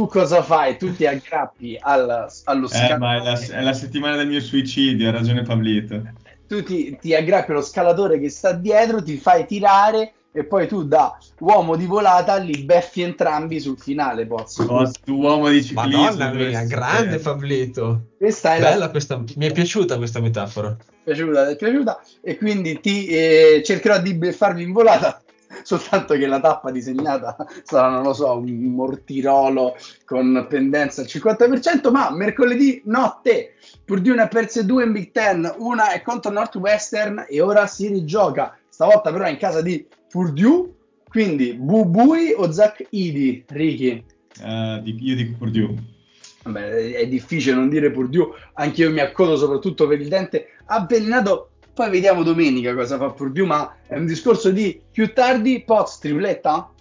cosa fai? Tu ti aggrappi al, allo scalone. Eh, ma è la, è la, settimana del mio suicidio, ha ragione Pablito. Tu ti, ti aggrappi allo scalatore che sta dietro, ti fai tirare e poi tu da uomo di volata li beffi entrambi sul finale Pozzo. Oh, tu uomo di ciclismo Madonna mia, grande eh. Fablito questa è bella la... questa, mi è piaciuta questa metafora piaciuta, è piaciuta e quindi ti eh, cercherò di beffarvi in volata soltanto che la tappa disegnata sarà, non lo so, un mortirolo con pendenza al 50%, ma mercoledì notte Purdue ne ha perse due in Big Ten, una è contro Northwestern e ora si rigioca, stavolta però è in casa di Purdue, quindi Bubui o Zach Idi, Ricky? Uh, io dico Purdue. Vabbè, è difficile non dire Purdue, anche io mi accodo soprattutto per il dente avvelenato. Poi vediamo domenica cosa fa Purdue, ma è un discorso di più tardi, Poz tripletta?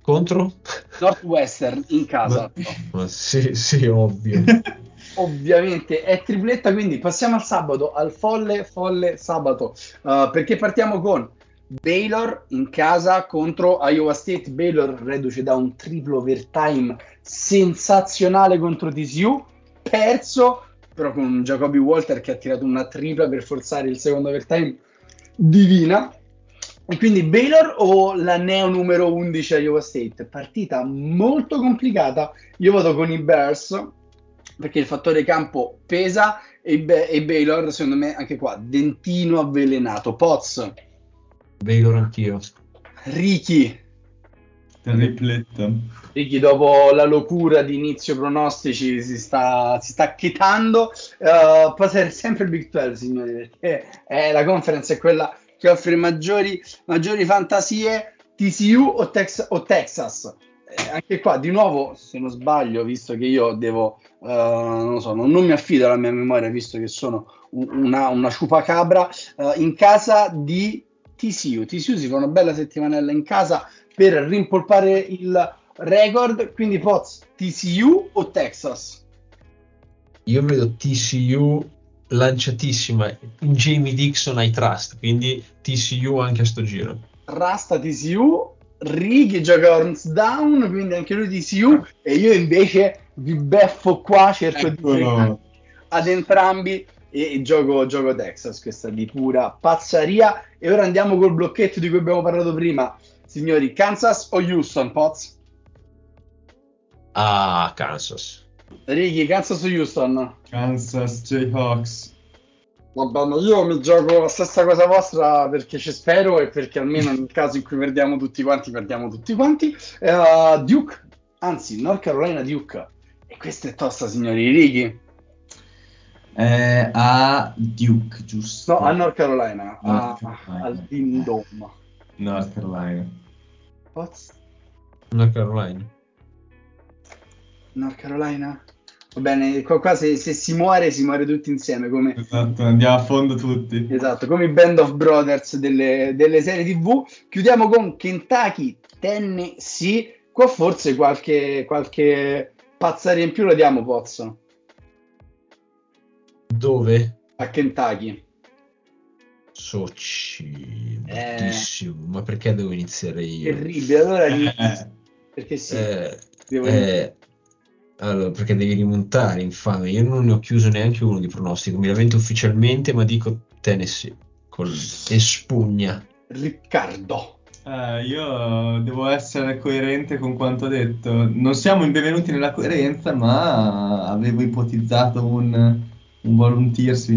Contro? Northwestern in casa. Ma, ma sì, sì, ovvio. <laughs> Ovviamente è tripletta, quindi passiamo al sabato, al folle, folle sabato, uh, perché partiamo con Baylor in casa contro Iowa State. Baylor reduce da un triplo overtime sensazionale contro TCU, perso però con Jacoby Walter che ha tirato una tripla per forzare il secondo overtime divina. E quindi Baylor o la neo numero 11 a Iowa State? Partita molto complicata. Io vado con i Bears perché il fattore campo pesa e, Be- e Baylor, secondo me, anche qua, dentino avvelenato. Poz. Baylor anch'io. Ricky. Tripletta. Ricky, dopo la locura di inizio pronostici, si sta, si sta chetando. Uh, può essere sempre il Big 12, signori, perché è, la conference è quella che offre maggiori, maggiori fantasie. TCU o, Tex- o Texas? Eh, anche qua, di nuovo, se non sbaglio, visto che io devo, uh, non so, non, non, mi affido alla mia memoria, visto che sono una, una ciupacabra, uh, in casa di TCU. TCU si fa una bella settimanella in casa per rimpolpare il record. Quindi Poz, TCU o Texas? Io vedo TCU lanciatissima in Jamie Dixon ai trust, quindi TCU anche a sto giro. Rasta TCU, Righi gioca horns down, quindi anche lui TCU e io invece vi beffo qua, cerco Eccolo. di ad entrambi e gioco, gioco Texas, questa di pura pazzaria. E ora andiamo col blocchetto di cui abbiamo parlato prima. Signori, Kansas o Houston, Poz? Ah, Kansas. Ricky, Kansas o Houston? Kansas Jayhawks. Va bene, io mi gioco la stessa cosa vostra perché ci spero e perché almeno nel caso in cui perdiamo tutti quanti, perdiamo tutti quanti. Uh, Duke, anzi, North Carolina Duke. E questa è tosta, signori. Ricky? Eh, a Duke, giusto? No, a North Carolina, North Carolina. A, al Dome. North Carolina. What's... North Carolina. North Carolina? Va bene, qua, qua se, se, si muore, si muore tutti insieme. Come... Esatto, andiamo a fondo tutti. Esatto, come i Band of Brothers delle, delle serie TV. Chiudiamo con Kentucky, Tennessee. Qua forse qualche, qualche pazzaria in più la diamo, Pozzo. Dove? A Kentucky. Soci, bruttissimo. Eh, ma perché devo iniziare io? Terribile, allora <laughs> eh, perché sì. Eh, eh, allora, perché devi rimontare, infame. Io non ne ho chiuso neanche uno di pronostico. Mi lamento ufficialmente, ma dico Tennessee con espugna. Riccardo. Eh, io devo essere coerente con quanto detto. Non siamo benvenuti nella coerenza, ma avevo ipotizzato un, un volunteers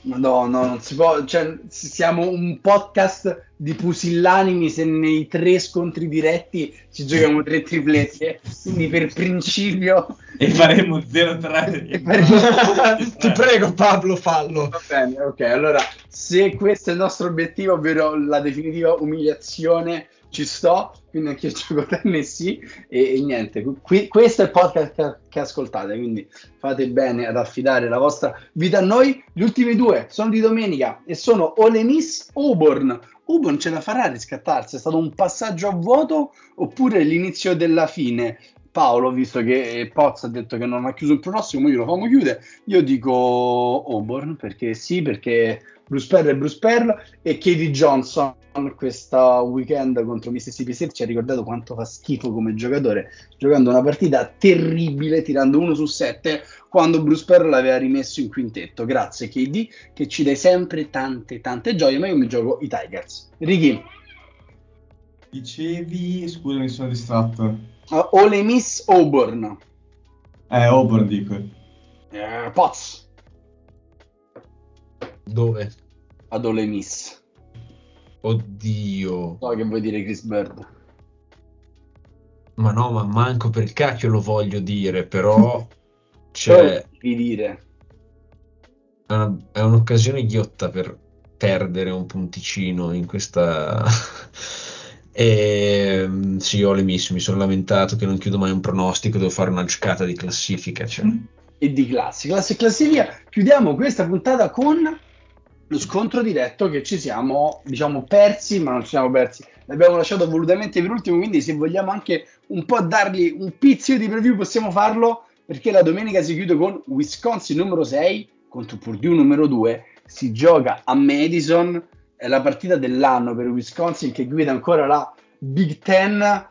vincendi. Madonna, non si può, cioè, siamo un podcast di pusillanimi se nei tre scontri diretti ci giochiamo tre triplette, quindi per principio... E faremo 0-3. faremo... Ti prego Pablo, fallo. Va bene, ok, allora se questo è il nostro obiettivo, ovvero la definitiva umiliazione ci sto, quindi anche io <laughs> gioco Tennessee e, e niente, qui, questo è il podcast che, che, ascoltate, quindi fate bene ad affidare la vostra vita a noi. Gli ultimi due sono di domenica e sono Ole Miss Auburn. Auburn ce la farà a riscattarsi, è stato un passaggio a vuoto oppure l'inizio della fine? Paolo, visto che Pozzo ha detto che non ha chiuso il prossimo, io lo famo chiudere. Io dico Auburn perché sì, perché Bruce Pearl e Bruce Pearl e Katie Johnson questa weekend contro Mississippi State ci ha ricordato quanto fa schifo come giocatore giocando una partita terribile tirando uno su sette quando Bruce Pearl l'aveva rimesso in quintetto. Grazie KD che ci dai sempre tante tante gioie ma io mi gioco i Tigers. Ricky? Dicevi scusa mi sono distratto. Uh, Ole Miss Auburn. Eh Auburn dico. Eh, Poz dove? ad Ole Miss Oddio. So che vuoi dire Chris Bird. Ma no, ma manco per il cacchio lo voglio dire, però <laughs> cioè, devi dire. è, una- è un'occasione ghiotta per perdere un punticino in questa... <laughs> E, mm, sì, ho le miss, mi sono lamentato che non chiudo mai un pronostico, devo fare una giocata di classifica. Cioè. E di classi. Classe e classifica. Chiudiamo questa puntata con lo scontro diretto che ci siamo, diciamo, persi, ma non ci siamo persi. L'abbiamo lasciato volutamente per ultimo, quindi se vogliamo anche un po' dargli un pizzico di preview possiamo farlo, perché la domenica si chiude con Wisconsin numero 6 contro Purdue numero 2. Si gioca a Madison, è la partita dell'anno per Wisconsin che guida ancora la Big Ten.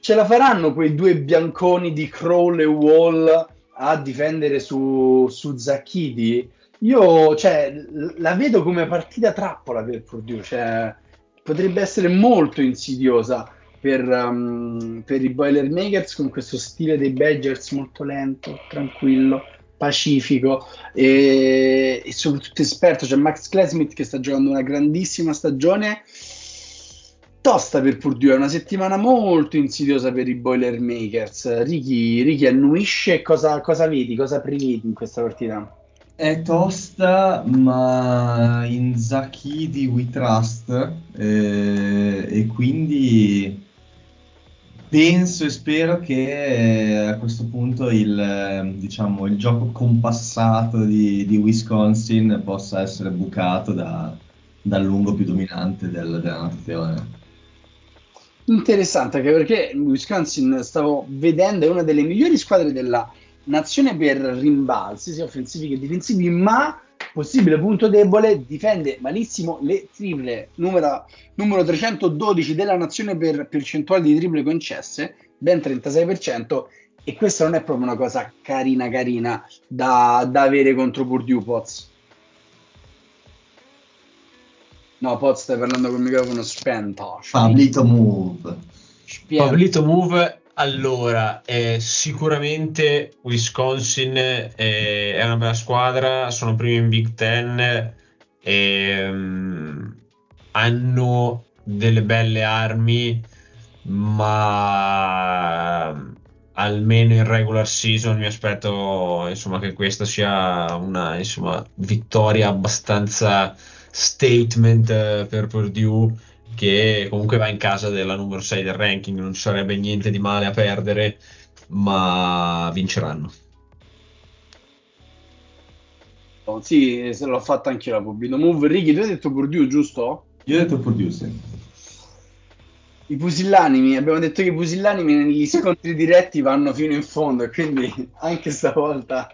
Ce la faranno quei due bianconi di Crawl e Wall a difendere su, su Zacchidi? Io cioè, la vedo come partita trappola per Purdue, cioè, potrebbe essere molto insidiosa per, um, per i Boilermakers con questo stile dei Badgers molto lento, tranquillo, pacifico e, e soprattutto esperto. C'è Max Klesmith che sta giocando una grandissima stagione. Tosta per Purdue, è una settimana molto insidiosa per i Boilermakers. Ricky, Ricky annuisce, cosa, cosa vedi, cosa prevedi in questa partita? È tosta, ma in Zaki We Trust eh, e quindi penso e spero che eh, a questo punto il, eh, diciamo, il gioco compassato di, di Wisconsin possa essere bucato da- dal lungo più dominante del- della nazione. Interessante anche perché Wisconsin stavo vedendo è una delle migliori squadre della nazione per rimbalzi, sia offensivi che difensivi, ma possibile punto debole, difende malissimo le triple, numero, numero 312 della nazione per percentuali di triple concesse, ben 36%, e questa non è proprio una cosa carina carina da, da avere contro Purdue Poz. No, Poz stai parlando col microfono spento. Pablito Move. Spiega. Pablito Move, allora, eh, sicuramente Wisconsin eh, è una bella squadra, sono primi in Big Ten, ehm, hanno delle belle armi, ma almeno in regular season mi aspetto insomma, che questa sia una insomma, vittoria abbastanza statement eh, per Purdue che comunque va in casa della numero 6 del ranking, non ci sarebbe niente di male a perdere, ma vinceranno. Oh, Sì, se l'ho fatta anche io la Pubblico Move. Ricky, tu hai detto Purdue, giusto? Io ho detto Purdue, sì. I pusillanimi, abbiamo detto che i pusillanimi negli <laughs> scontri diretti vanno fino in fondo e quindi anche stavolta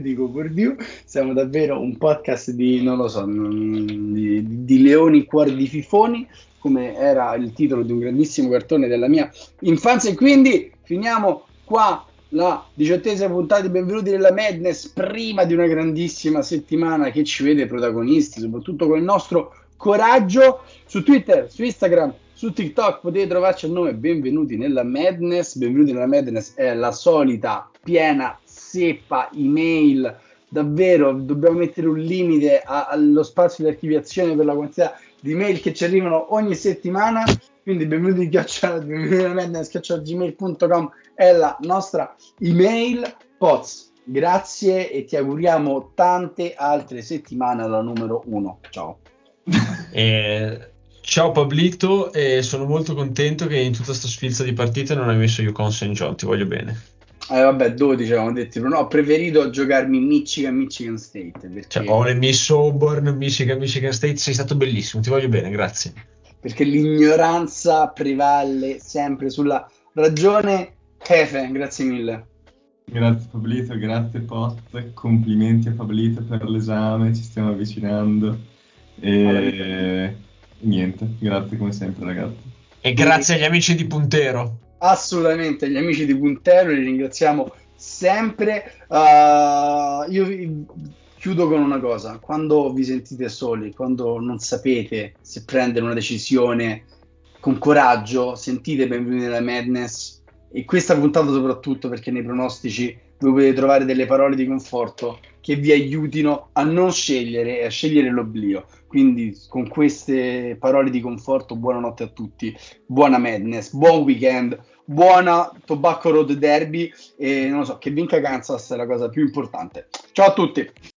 dico Purdue, siamo davvero un podcast di, non lo so, di, di leoni cuori di fifoni, come era il titolo di un grandissimo cartone della mia infanzia e quindi finiamo qua la diciottesima puntata di Benvenuti nella Madness prima di una grandissima settimana che ci vede protagonisti, soprattutto con il nostro coraggio su Twitter, su Instagram, su TikTok potete trovarci al nome Benvenuti nella Madness. Benvenuti nella Madness è la solita piena zeppa email. Davvero dobbiamo mettere un limite a- allo spazio di archiviazione per la quantità di mail che ci arrivano ogni settimana. Quindi benvenuti, benvenuti nella Madness chioccia gmail.com è la nostra email. Poz, grazie e ti auguriamo tante altre settimane alla numero uno. Ciao. <laughs> Eh, ciao Pablito, e sono molto contento che in tutta questa sfilza di partite non hai messo Yukon St. John, ti voglio bene. Eh, vabbè, 12 avevamo detto, no, ho preferito giocarmi Michigan, Michigan State perché, Cioè, ho le Miss Auburn, Michigan, Michigan State, sei stato bellissimo, ti voglio bene, grazie. perché l'ignoranza prevale sempre sulla ragione. Kefe, grazie mille. Grazie Pablito, grazie Pot, complimenti a Pablito per l'esame, ci stiamo avvicinando e niente, grazie come sempre ragazzi. E grazie agli amici di Puntero. Assolutamente, gli amici di Puntero li ringraziamo sempre. Uh, io chiudo con una cosa: quando vi sentite soli, quando non sapete se prendere una decisione con coraggio, sentite benvenuti nella Madness. E questa puntata soprattutto perché nei pronostici voi potete trovare delle parole di conforto. che vi aiutino a non scegliere e a scegliere l'oblio. Quindi con queste parole di conforto, buonanotte a tutti, buona Madness, buon weekend, buona Tobacco Road Derby e non lo so, che vinca Kansas è la cosa più importante. Ciao a tutti!